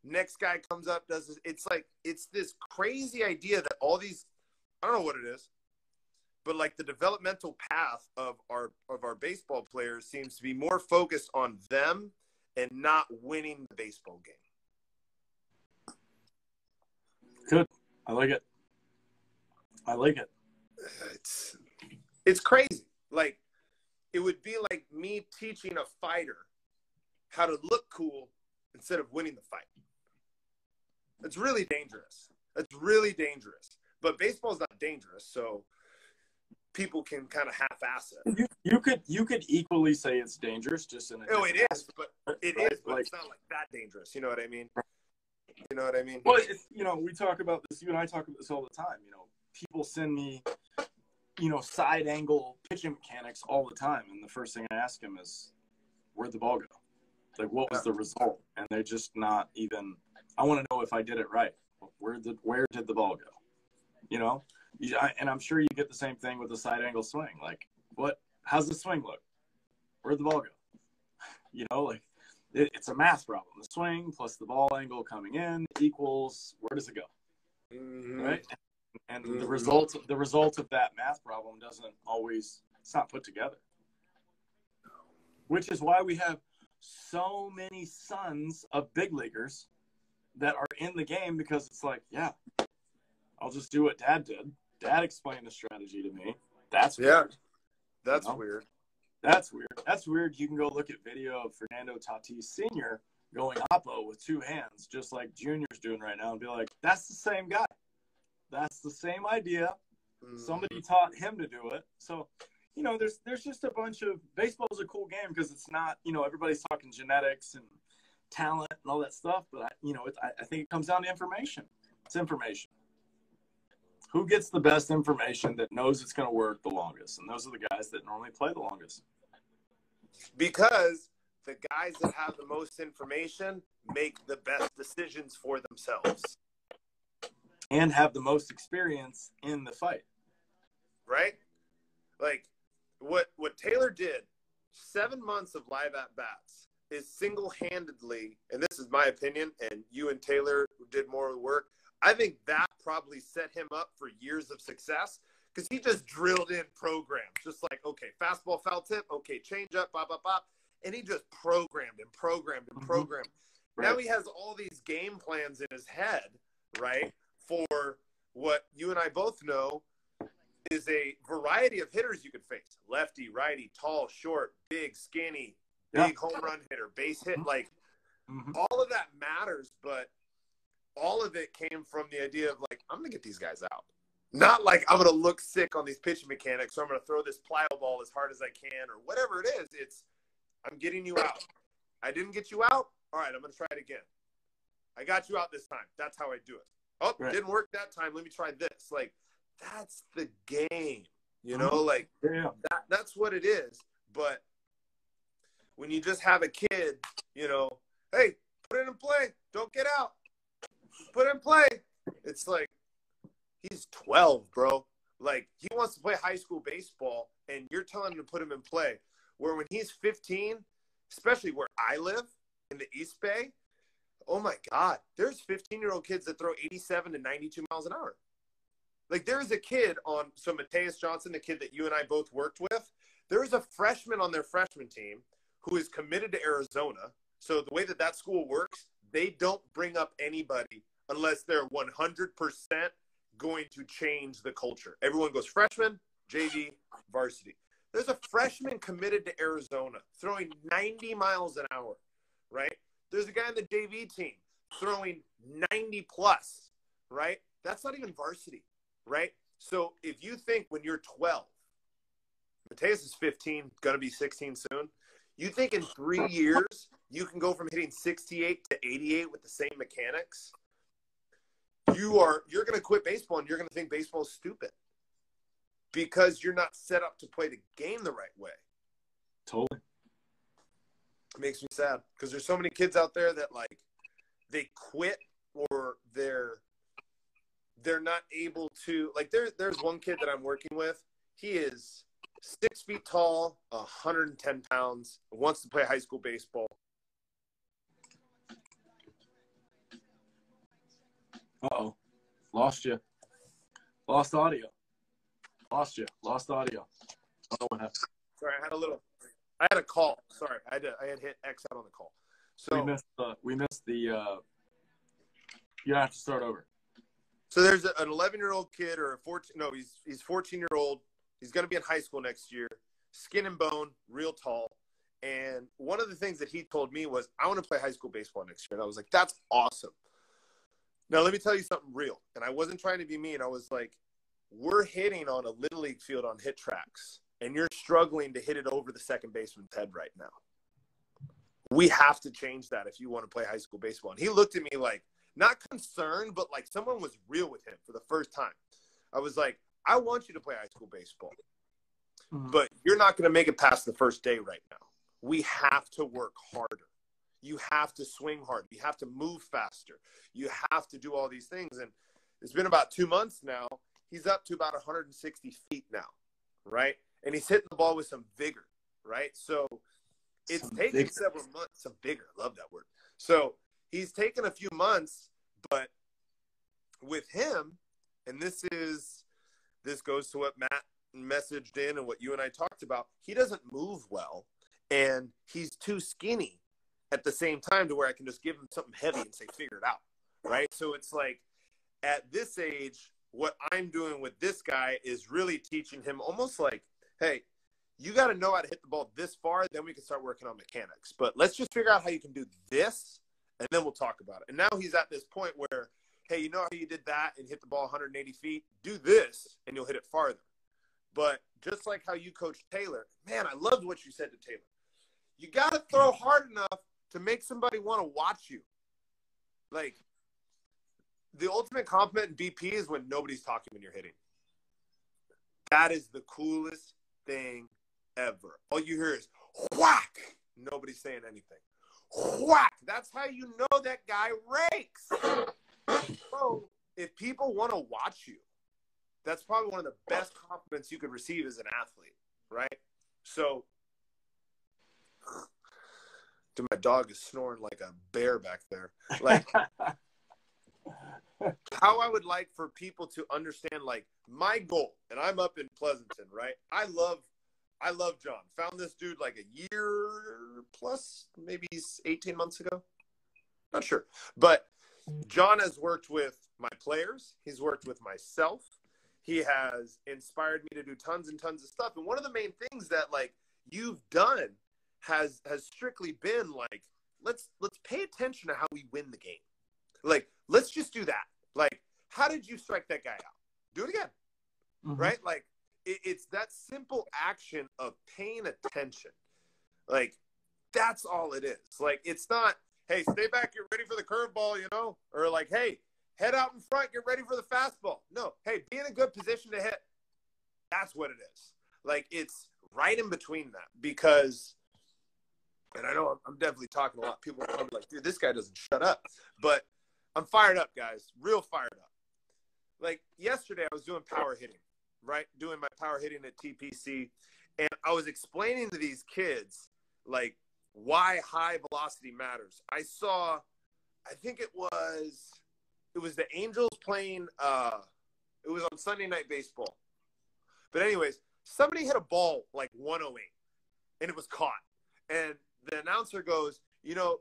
Next guy comes up, does this. It's like, it's this crazy idea that all these, I don't know what it is, but like the developmental path of our, of our baseball players seems to be more focused on them and not winning the baseball game. Good. I like it. I like it. it's it's crazy. Like it would be like me teaching a fighter how to look cool instead of winning the fight. It's really dangerous. It's really dangerous. But baseball's not dangerous, so people can kind of half-ass it. You, you could you could equally say it's dangerous, just in a Oh, it is, but it Right, is, but like- it's not like that dangerous. You know what I mean? You know what I mean? Well, it's, you know, we talk about this. You and I talk about this all the time. You know, people send me, you know, side angle pitching mechanics all the time, and the first thing I ask them is, "Where'd the ball go? Like, what was the result?" And they're just not even. I want to know if I did it right. Where did where did the ball go? You know, You- I- and I'm sure you get the same thing with the side angle swing. Like, what? How's the swing look? Where'd the ball go? You know, like it, it's a math problem. The swing plus the ball angle coming in equals where does it go? Mhm. Right? And the Mhm. result the result of that math problem doesn't always it's not put together. Which is why we have so many sons of big leaguers that are in the game because it's like, yeah, I'll just do what dad did. Dad explained the strategy to me. That's Yeah. weird. That's No. weird. That's weird. That's weird. You can go look at video of Fernando Tatis Sr. going oppo with two hands, just like Junior's doing right now, and be like, that's the same guy. That's the same idea. Mhm. Somebody taught him to do it. So, you know, there's there's just a bunch of baseball's a cool game because it's not, you know, everybody's talking genetics and talent and all that stuff, but I, you know, I, I think it comes down to information. It's information. Who gets the best information that knows it's going to work the longest? And those are the guys that normally play the longest. because the guys that have the most information make the best decisions for themselves, and have the most experience in the fight. right? Like what what Taylor did, seven months of live at bats is single handedly, and this is my opinion, and you and Taylor did more of the work. I think that probably set him up for years of success because he just drilled in programs, just like okay, fastball, foul tip, okay, change up, bop, bop, bop, and he just programmed and programmed and Mhm. programmed. Now Right. he has all these game plans in his head, right? For what you and I both know is a variety of hitters you could face lefty, righty, tall, short, big, skinny, Yeah. big home run hitter, base hit. Mhm. Like Mhm. all of that matters, but all of it came from the idea of like, I'm going to get these guys out. Not like I'm going to look sick on these pitching mechanics, or I'm going to throw this plyo ball as hard as I can, or whatever it is. It's, I'm getting you out. I didn't get you out. All right, I'm going to try it again. I got you out this time. That's how I do it. Oh, Right. didn't work that time. Let me try this. Like, that's the game. You know, like Yeah. that, that's what it is. But when you just have a kid, you know, hey, put it in play. Don't get out. Put it in play. It's like he's 12, bro. Like he wants to play high school baseball, and you're telling him to put him in play. Where when he's 15, especially where I live in the East Bay, oh my God, there's 15 year old kids that throw 87 to 92 miles an hour. Like there's a kid on so Mateus Johnson, the kid that you and I both worked with, there's a freshman on their freshman team who is committed to Arizona. So the way that that school works, they don't bring up anybody unless they're 100% going to change the culture. Everyone goes freshman, JV, varsity. There's a freshman committed to Arizona throwing 90 miles an hour, right? There's a guy on the JV team throwing 90 plus, right? That's not even varsity, right? So if you think when you're 12, Mateus is 15, gonna be 16 soon. You think in three years you can go from hitting 68 to 88 with the same mechanics? You are you're gonna quit baseball and you're gonna think baseball is stupid because you're not set up to play the game the right way. Totally. It makes me sad because there's so many kids out there that like they quit or they're they're not able to like there there's one kid that I'm working with. He is six feet tall, 110 pounds, wants to play high school baseball. Uh oh. Lost you. Lost audio. Lost you. Lost audio. I don't know what. Sorry, I had a little I had a call. Sorry, I had to, I had hit X out on the call. So we missed the we missed the uh you have to start over. So there's an 11 year old kid or a 14. No, he's he's 14 year old. He's going to be in high school next year. Skin and bone, real tall. And one of the things that he told me was, I want to play high school baseball next year. And I was like, that's awesome. Now let me tell you something real. And I wasn't trying to be mean. I was like, we're hitting on a little league field on HitTrax, and you're struggling to hit it over the second baseman's head right now. We have to change that if you want to play high school baseball. And he looked at me like, not concerned, but like someone was real with him for the first time. I was like, I want you to play high school baseball, Mhm. but you're not going to make it past the first day right now. We have to work harder. You have to swing hard. You have to move faster. You have to do all these things. And it's been about two months now. He's up to about 160 feet now, right? And he's hitting the ball with some vigor, right? So it's Some taken vigor. several months. Some vigor. Love that word. So he's taken a few months, but with him, and this is this goes to what Matt messaged in and what you and I talked about, he doesn't move well and he's too skinny at the same time to where I can just give him something heavy and say, figure it out. Right. So it's like at this age, what I'm doing with this guy is really teaching him almost like, hey, you got to know how to hit the ball this far, then we can start working on mechanics. But let's just figure out how you can do this, and then we'll talk about it. And now he's at this point where, hey, you know how you did that and hit the ball 180 feet? Do this, and you'll hit it farther. But just like how you coached Taylor, man, I loved what you said to Taylor. You got to throw hard enough to make somebody want to watch you. Like, the ultimate compliment in BP is when nobody's talking when you're hitting. That is the coolest thing ever. All you hear is, whack. Nobody's saying anything. Whack. That's how you know that guy rakes. So if people want to watch you, that's probably one of the best compliments you could receive as an athlete, right? So, dude, my dog is snoring like a bear back there. Like, how I would like for people to understand, like, my goal, and I'm up in Pleasanton, right? I love, I love John. Found this dude like a year plus, maybe 18 months ago. Not sure, but John has worked with my players. He's worked with myself. He has inspired me to do tons and tons of stuff. And one of the main things that like you've done has has strictly been like let's let's pay attention to how we win the game. Like let's just do that. Like how did you strike that guy out? Do it again. Mhm. Right? Like it, it's that simple action of paying attention. Like that's all it is. Like it's not hey, stay back, get ready for the curveball, you know? Or like, hey, head out in front, get ready for the fastball. No, hey, be in a good position to hit. That's what it is. Like it's right in between that because, and I know I'm, I'm definitely talking a lot. People are like, dude, this guy doesn't shut up. But I'm fired up, guys. Real fired up. Like yesterday, I was doing power hitting, right? Doing my power hitting at TPC. And I was explaining to these kids, like, why high velocity matters. I saw, I think it was, it was the Angels playing. uh It was on Sunday Night Baseball. But anyways, somebody hit a ball like 108, and it was caught. And the announcer goes, you know,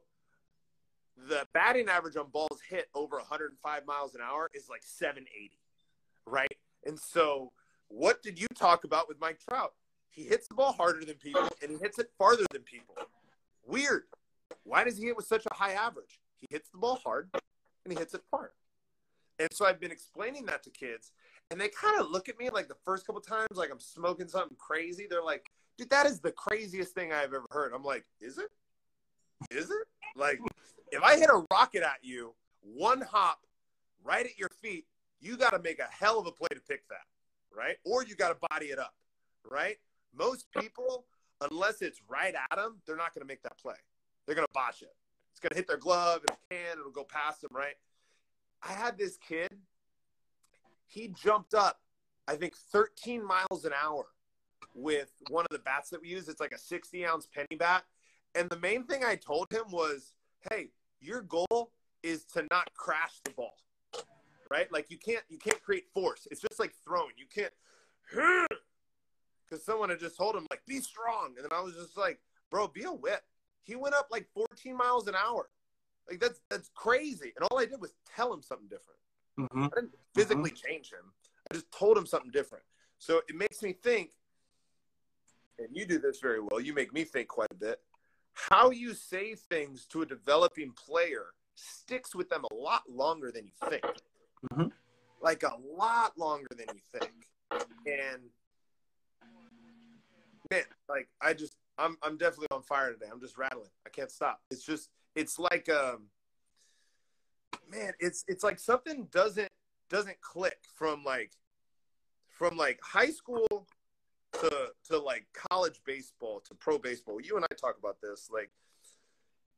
the batting average on balls hit over 105 miles an hour is like 780, right? And so, what did you talk about with Mike Trout? He hits the ball harder than people, and he hits it farther than people. Weird. Why does he hit with such a high average? He hits the ball hard and he hits it far. And so I've been explaining that to kids, and they kind of look at me like the first couple times, like I'm smoking something crazy. They're like, dude, that is the craziest thing I've ever heard. I'm like, is it? Is it? Like, if I hit a rocket at you, one hop right at your feet, you got to make a hell of a play to pick that, right? Or you got to body it up, right? Most people, unless it's right at them, they're not going to make that play. They're going to botch it. It's going to hit their glove and a can. It'll go past them, right? I had this kid. He jumped up, I think, 13 miles an hour with one of the bats that we use. It's like a 60 ounce penny bat. And the main thing I told him was, hey, your goal is to not crash the ball. Right? Like you can't you can't create force. It's just like throwing. You can't because someone had just told him like be strong. And then I was just like, bro, be a whip. He went up like 14 miles an hour. Like that's that's crazy. And all I did was tell him something different. Mhm. I didn't physically change him. I just told him something different. So it makes me think, and you do this very well. You make me think quite a bit. How you say things to a developing player sticks with them a lot longer than you think. Mhm. Like a lot longer than you think. And man, like I just I'm I'm definitely on fire today. I'm just rattling. I can't stop. It's just it's like um man, it's it's like something doesn't doesn't click from like from like high school to to like college baseball to pro baseball. You and I talk about this. Like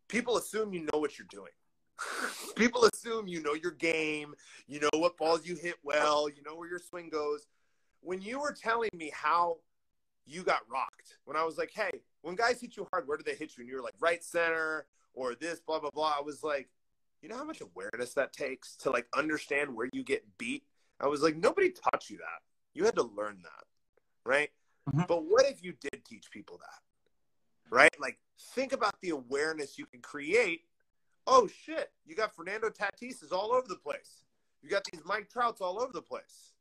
people assume you know what you're doing. people assume you know your game, you know what balls you hit well, you know where your swing goes. When you were telling me how you got rocked, when I was like, hey, when guys hit you hard, where do they hit you? And you were like right center or this, blah, blah, blah. I was like, you know how much awareness that takes to like understand where you get beat? I was like, nobody taught you that. You had to learn that. Right. Mhm. But what if you did teach people that? Right? Like, think about the awareness you can create. Oh shit, you got Fernando Tatis is all over the place. You got these Mike Trouts all over the place.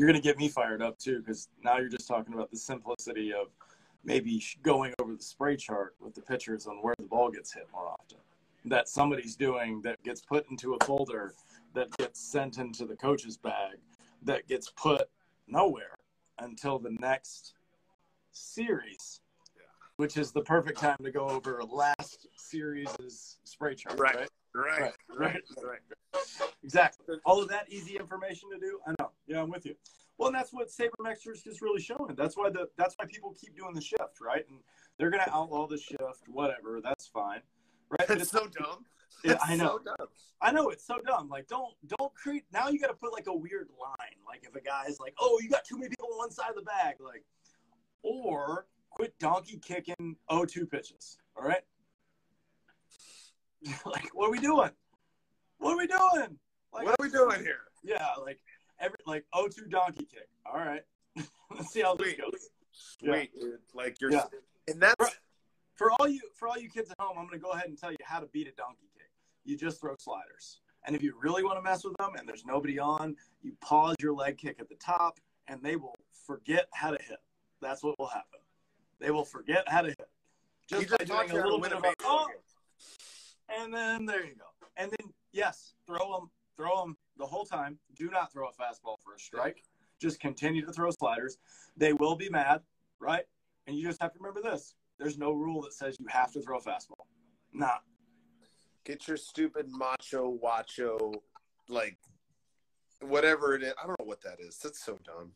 You're going to get me fired up too, because now you're just talking about the simplicity of maybe going over the spray chart with the pitchers on where the ball gets hit more often. That somebody's doing that gets put into a folder that gets sent into the coach's bag that gets put nowhere until the next series, which is the perfect time to go over last series' spray chart. Right. right? Right, Right, right. Exactly. All of that easy information to do. I know. Yeah, I'm with you. Well, and that's what sabermetrics is really showing. That's why the that's why people keep doing the shift, right? And they're gonna outlaw the shift, whatever. That's fine, right? That's so dumb. Yeah, I know. So dumb. I know it's so dumb. Like, don't don't create. Now you got to put like a weird line. Like, if a guy's like, "Oh, you got too many people on one side of the bag," like, or quit donkey kicking 0-2 pitches. All right. like, what are we doing? What are we doing? Like, What are we doing here? yeah, like every like 0-2 donkey kick. All right. Let's see how this Sweet. goes. Yeah. Wait, dude. Like you're, Yeah. and that's Right. For all you for all you kids at home, I'm going to go ahead and tell you how to beat a donkey kick. You just throw sliders. And if you really want to mess with them and there's nobody on, you pause your leg kick at the top and they will forget how to hit. That's what will happen. They will forget how to hit. you Just by doing a little bit of a oh. And then there you go. And then yes, throw them, throw them the whole time. Do not throw a fastball for a strike. Just continue to throw sliders. They will be mad, right? And you just have to remember this: there's no rule that says you have to throw a fastball. Nah, Get your stupid macho wacho, like whatever it is. I don't know what that is. That's so dumb.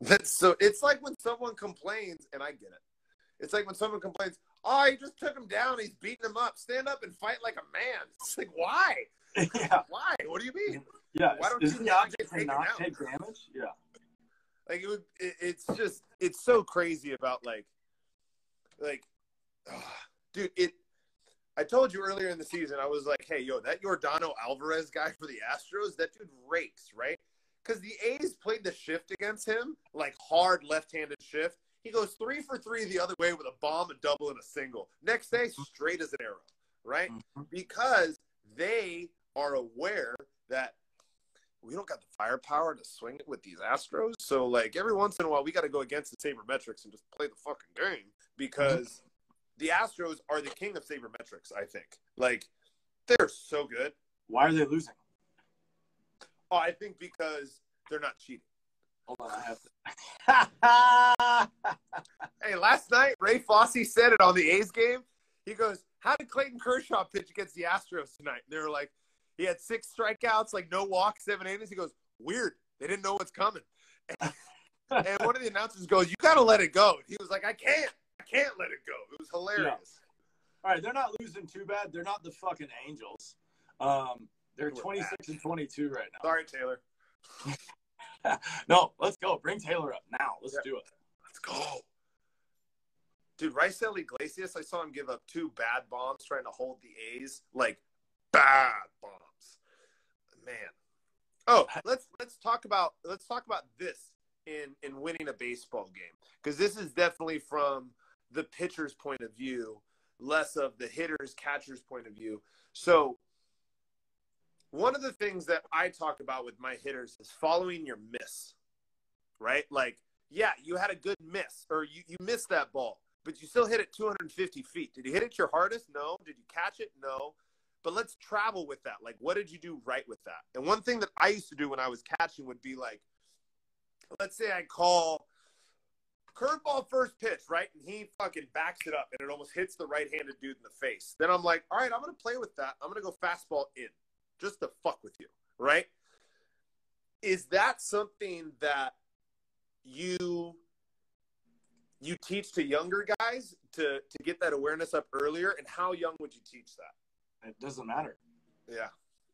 That's so. It's like when someone complains, and I get it. It's like when someone complains, "Oh, he just took him down. He's beating him up. Stand up and fight like a man." It's like, why? yeah, Why? What do you mean? yeah. Why don't is you the not object get taken not out? take damage? Yeah, Like it would. It, it's just. It's so crazy about like, like, ah, dude. It. I told you earlier in the season. I was like, hey, yo, that Jordano Alvarez guy for the Astros. That dude rakes, right? Because the A's played the shift against him, like hard left-handed shift. He goes three for three the other way with a bomb, a double, and a single. Next day, straight as an arrow, right? Mhm. Because they are aware that we don't got the firepower to swing it with these Astros. So like every once in a while, we got to go against the sabermetrics and just play the fucking game because the Astros are the king of sabermetrics. I think like they're so good. Why are they losing? Oh, I think because they're not cheating. Hold on, I have to. Hey, last night Ray Fosse said it on the A's game. He goes, "How did Clayton Kershaw pitch against the Astros tonight?" And they were like, "He had six strikeouts, like no walks, seven innings." He goes, "Weird. They didn't know what's coming." and one of the announcers goes, "You got to let it go." And he was like, "I can't. I can't let it go." It was hilarious. All right, they're not losing too bad. They're not the fucking Angels. Um, they're 26 and 22 right now. Sorry, Taylor. no, let's go. Bring Taylor up now. Let's Yeah. do it. Let's go. Dude, Raisel Iglesias, I saw him give up two bad bombs trying to hold the A's. Like bad bombs. Man. Oh, let's let's talk about let's talk about this in in winning a baseball game. Because this is definitely from the pitcher's point of view, less of the hitter's catcher's point of view. So one of the things that I talk about with my hitters is following your miss. Right? Like yeah, you had a good miss, or you, you missed that ball, but you still hit it 250 feet. Did you hit it your hardest? No. Did you catch it? No. But let's travel with that. Like, what did you do right with that? And one thing that I used to do when I was catching would be like, let's say I call curveball first pitch, right? And he fucking backs it up and it almost hits the right handed dude in the face. Then I'm like, all right, I'm going to play with that. I'm going to go fastball in just to fuck with you, right? Is that something that you you teach to younger guys to to get that awareness up earlier and how young would you teach that It doesn't matter. yeah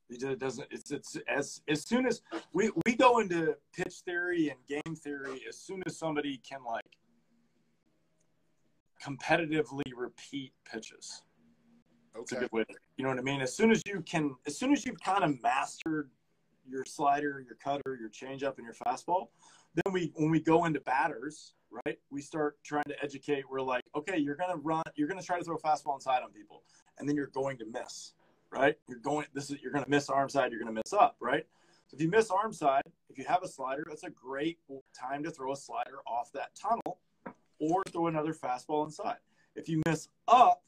It doesn't. It's it's as as soon as we we go into pitch theory and game theory, as soon as somebody can like competitively repeat pitches. Okay good way. To, you know what I mean? As soon as you can, as soon as you've kind of mastered your slider, your cutter, your changeup, and your fastball, then we when we go into batters, right? We start trying to educate. We're like, okay, you're gonna run, you're gonna try to throw a fastball inside on people, and then you're going to miss, right? You're going. This is you're gonna miss arm side. You're gonna miss up, right? So if you miss arm side, if you have a slider, that's a great time to throw a slider off that tunnel, or throw another fastball inside. If you miss up,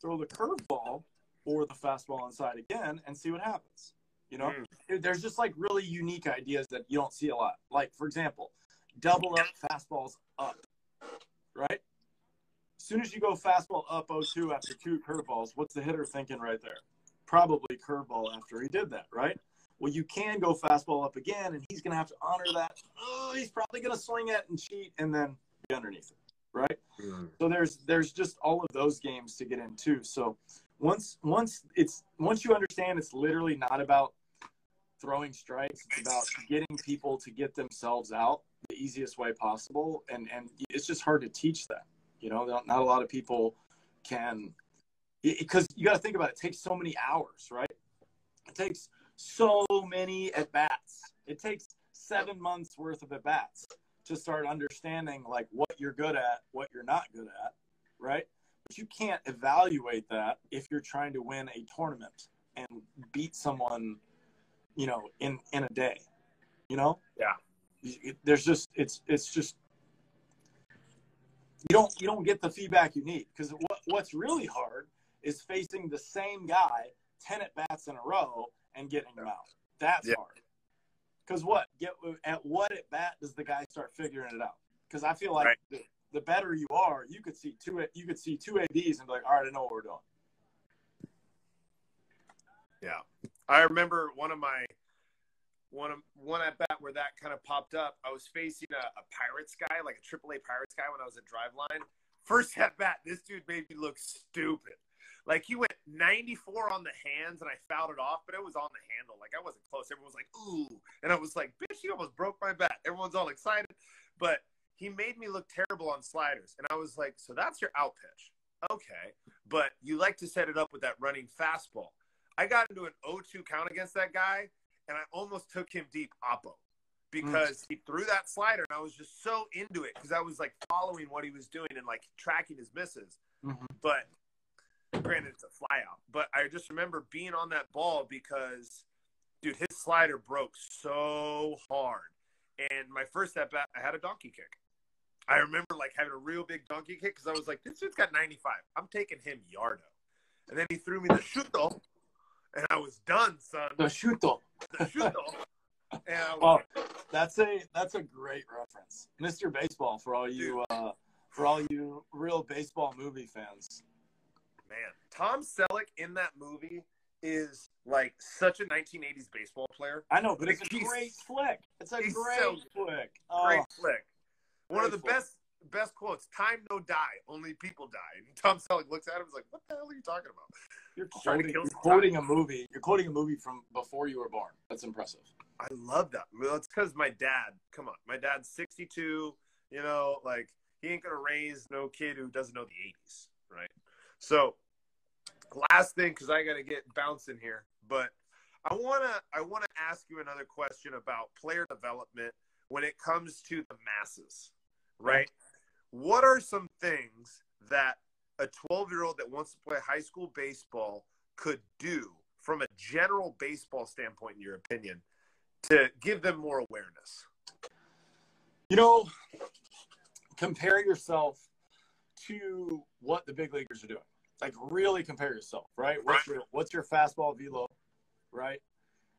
throw the curveball or the fastball inside again and see what happens. You know, Mm. there's just like really unique ideas that you don't see a lot. Like, for example, double up fastballs up, right? As soon as you go fastball up 0-2 after two curveballs, what's the hitter thinking right there? Probably curveball after he did that, right? Well, you can go fastball up again, and he's going to have to honor that. Oh, he's probably going to swing it and cheat, and then be underneath it, right? Hmm. So there's there's just all of those games to get into. So once once it's once you understand it's literally not about throwing strikes, it's about getting people to get themselves out the easiest way possible, and and it's just hard to teach that. You know, not, not a lot of people can because you got to think about it. It takes so many hours, right? It takes so many at bats. It takes seven months worth of at bats to start understanding like what you're good at, what you're not good at, right? But you can't evaluate that if you're trying to win a tournament and beat someone, you know, in in a day. You know? Yeah. There's just it's it's just you don't you don't get the feedback you need because what what's really hard is facing the same guy 10 at bats in a row and getting him out. That's Yeah. hard. Because what? Get at what at bat does the guy start figuring it out? Because I feel like Right. the, the better you are, you could see two you could see two ABs and be like, all right, I know what we're doing. Yeah, I remember one of my one of one at bat where that kind of popped up. I was facing a, a Pirates guy, like a AAA Pirates guy, when I was at Driveline. First at bat, this dude made me look stupid. Like he went 94 on the hands, and I fouled it off, but it was on the handle. Like I wasn't close. Everyone was like, "Ooh," and I was like, "Bitch, you almost broke my bat." Everyone's all excited, but he made me look terrible on sliders, and I was like, "So that's your out pitch, okay?" But you like to set it up with that running fastball. I got into an 0-2 count against that guy, and I almost took him deep oppo because he threw that slider, and I was just so into it because I was like following what he was doing and like tracking his misses. Mhm. But granted, it's a flyout. But I just remember being on that ball because, dude, his slider broke so hard. And my first at bat, I had a donkey kick. I remember like having a real big donkey kick because I was like, this dude's got 95. I'm taking him yardo. And then he threw me the shuto, and I was done, son. The shuto. The shuto. Oh, like, that's a that's a great reference, Mr. Baseball, for all you uh, for all you real baseball movie fans. Man, Tom Selleck in that movie is like such a 1980s baseball player. I know, but it's a great flick. It's a great so flick. Oh, Great flick. One of the flick. best best quotes. Time no die, only people die. And Tom Selleck looks at him and is like, "What the hell are you talking about?" you're trying to quoting, kill you're quoting a movie. You're quoting a movie from before you were born. That's impressive. I love that. Well, it's because my dad. Come on, my dad's 62. You know, like he ain't gonna raise no kid who doesn't know the 80s, right? So, last thing, because I gotta get bouncing here, but I wanna I wanna ask you another question about player development when it comes to the masses, right? What are some things that a 12 year old that wants to play high school baseball could do from a general baseball standpoint, in your opinion, to give them more awareness? You know, compare yourself to what the big leaguers are doing. Like really compare yourself, right? What's your what's your fastball velo, right?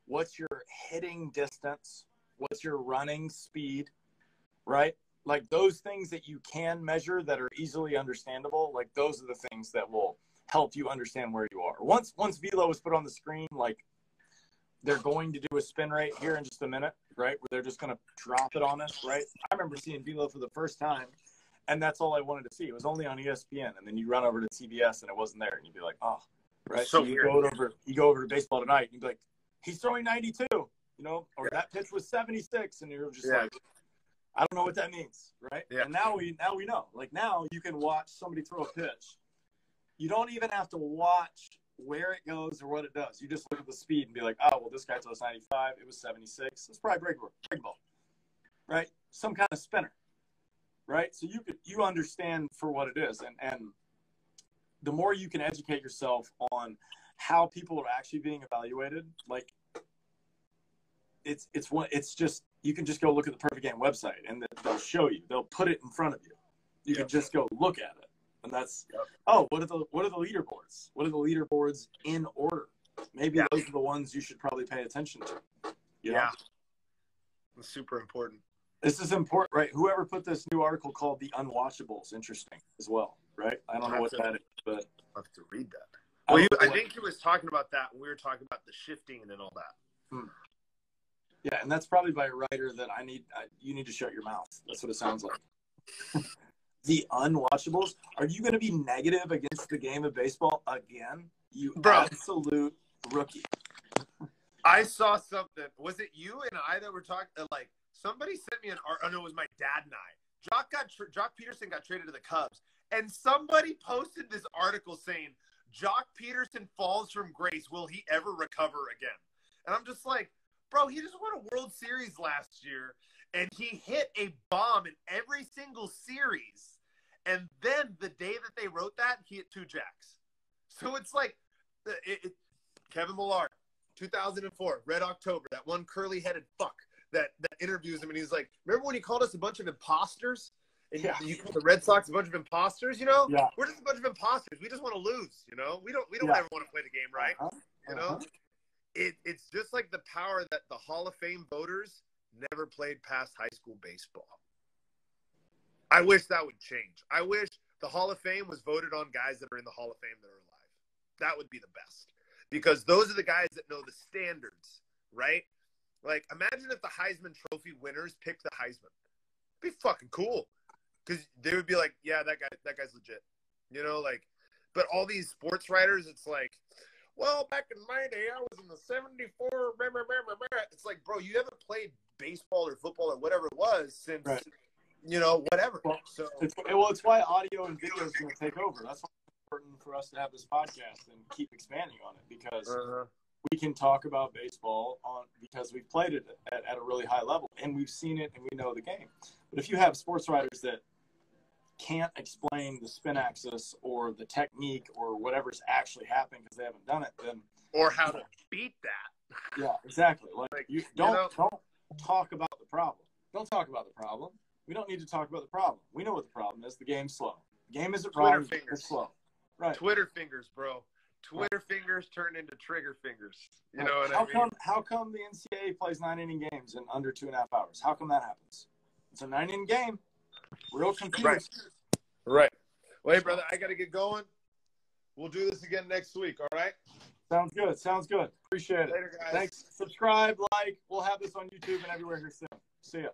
What's your hitting distance? What's your running speed, right? Like those things that you can measure that are easily understandable, like those are the things that will help you understand where you are. Once once velo is put on the screen, like they're going to do a spin rate here in just a minute, right? Where they're just going to drop it on us, right? I remember seeing velo for the first time, and that's all I wanted to see. It was only on ESPN, and then you run over to CBS, and it wasn't there, and you'd be like, oh, right. So you go over, you go over to baseball tonight, and you'd be like, he's throwing 92, you know, or that pitch was 76, and you're just Yeah. like, I don't know what that means, right? Yeah. And now we now we know. Like now you can watch somebody throw a pitch. You don't even have to watch where it goes or what it does. You just look at the speed and be like, oh well, this guy throws 95. It was 76. It's probably break break ball, right? Some kind of spinner, right? So you could you understand for what it is, and and the more you can educate yourself on how people are actually being evaluated, like it's it's one it's just you can just go look at the perfect game website and they'll show you they'll put it in front of you you can just go look at it and that's Yep. oh what are the what are the leaderboards what are the leaderboards in order maybe Yeah. those are the ones you should probably pay attention to you know? Yeah. It's super important. This is important right whoever put this new article called the unwatchables interesting as well right i don't know what that is but I'll have to read that. I Well, don't you, I think he was talking about that when we were talking about the shifting and all that. Hmm. Yeah, and that's probably by a writer that I need. I, you need to shut your mouth. That's what it sounds like. the unwatchables. Are you going to be negative against the game of baseball again? You Bro. absolute rookie. I saw something. Was it you and I that were talking? Like somebody sent me an art. Oh no, it was my dad and I. Joc got tr- Joc Pederson got traded to the Cubs, and somebody posted this article saying Joc Pederson falls from grace. Will he ever recover again? And I'm just like, bro, he just won a World Series last year, and he hit a bomb in every single series. And then the day that they wrote that, he hit two jacks. So it's like, uh, it, it, Kevin Millar, 2004, Red October, that one curly-headed fuck that that interviews him, and he's like, "Remember when he called us a bunch of imposters? And Yeah. you called the Red Sox a bunch of imposters? You know, Yeah. we're just a bunch of imposters. We just want to lose. You know, we don't we don't Yeah. ever want to play the game right. Uh-huh. You know, Uh-huh. it it's just like the power that the Hall of Fame voters never played past high school baseball. I wish that would change. I wish the Hall of Fame was voted on guys that are in the Hall of Fame that are alive. That would be the best. Because those are the guys that know the standards, right? Like imagine if the Heisman trophy winners picked the Heisman. It'd be fucking cool. Cuz they would be like, yeah, that guy that guy's legit. You know, like but all these sports writers it's like well, back in my day, I was in the 74. Rah, rah, rah, rah, rah. It's like, bro, you haven't played baseball or football or whatever it was since, Right. you know, whatever. Well, So, It's, well, it's why audio and video is going to take over. That's why it's important for us to have this podcast and keep expanding on it because uh, we can talk about baseball on because we've played it at, at a really high level and we've seen it and we know the game. But if you have sports writers that can't explain the spin axis or the technique or whatever's actually happening because they haven't done it, then or how to beat that. yeah, exactly. Like, Like, you you don't know- don't talk about the problem. Don't talk about the problem. We don't need to talk about the problem. We know what the problem is. The game's slow. The game isn't Twitter wrong. fingers. It's slow. Right. Twitter fingers, bro. Twitter fingers turn into trigger fingers. You know what how I mean? come how come the NCAA plays nine inning games in under two and a half hours? How come that happens? It's a nine inning game. Real confused. Right. Right. Well, hey, brother, I got to get going. We'll do this again next week, all right? Sounds good. Sounds good. Appreciate it. Later, guys. Thanks. Subscribe, like. We'll have this on YouTube and everywhere here soon. See ya.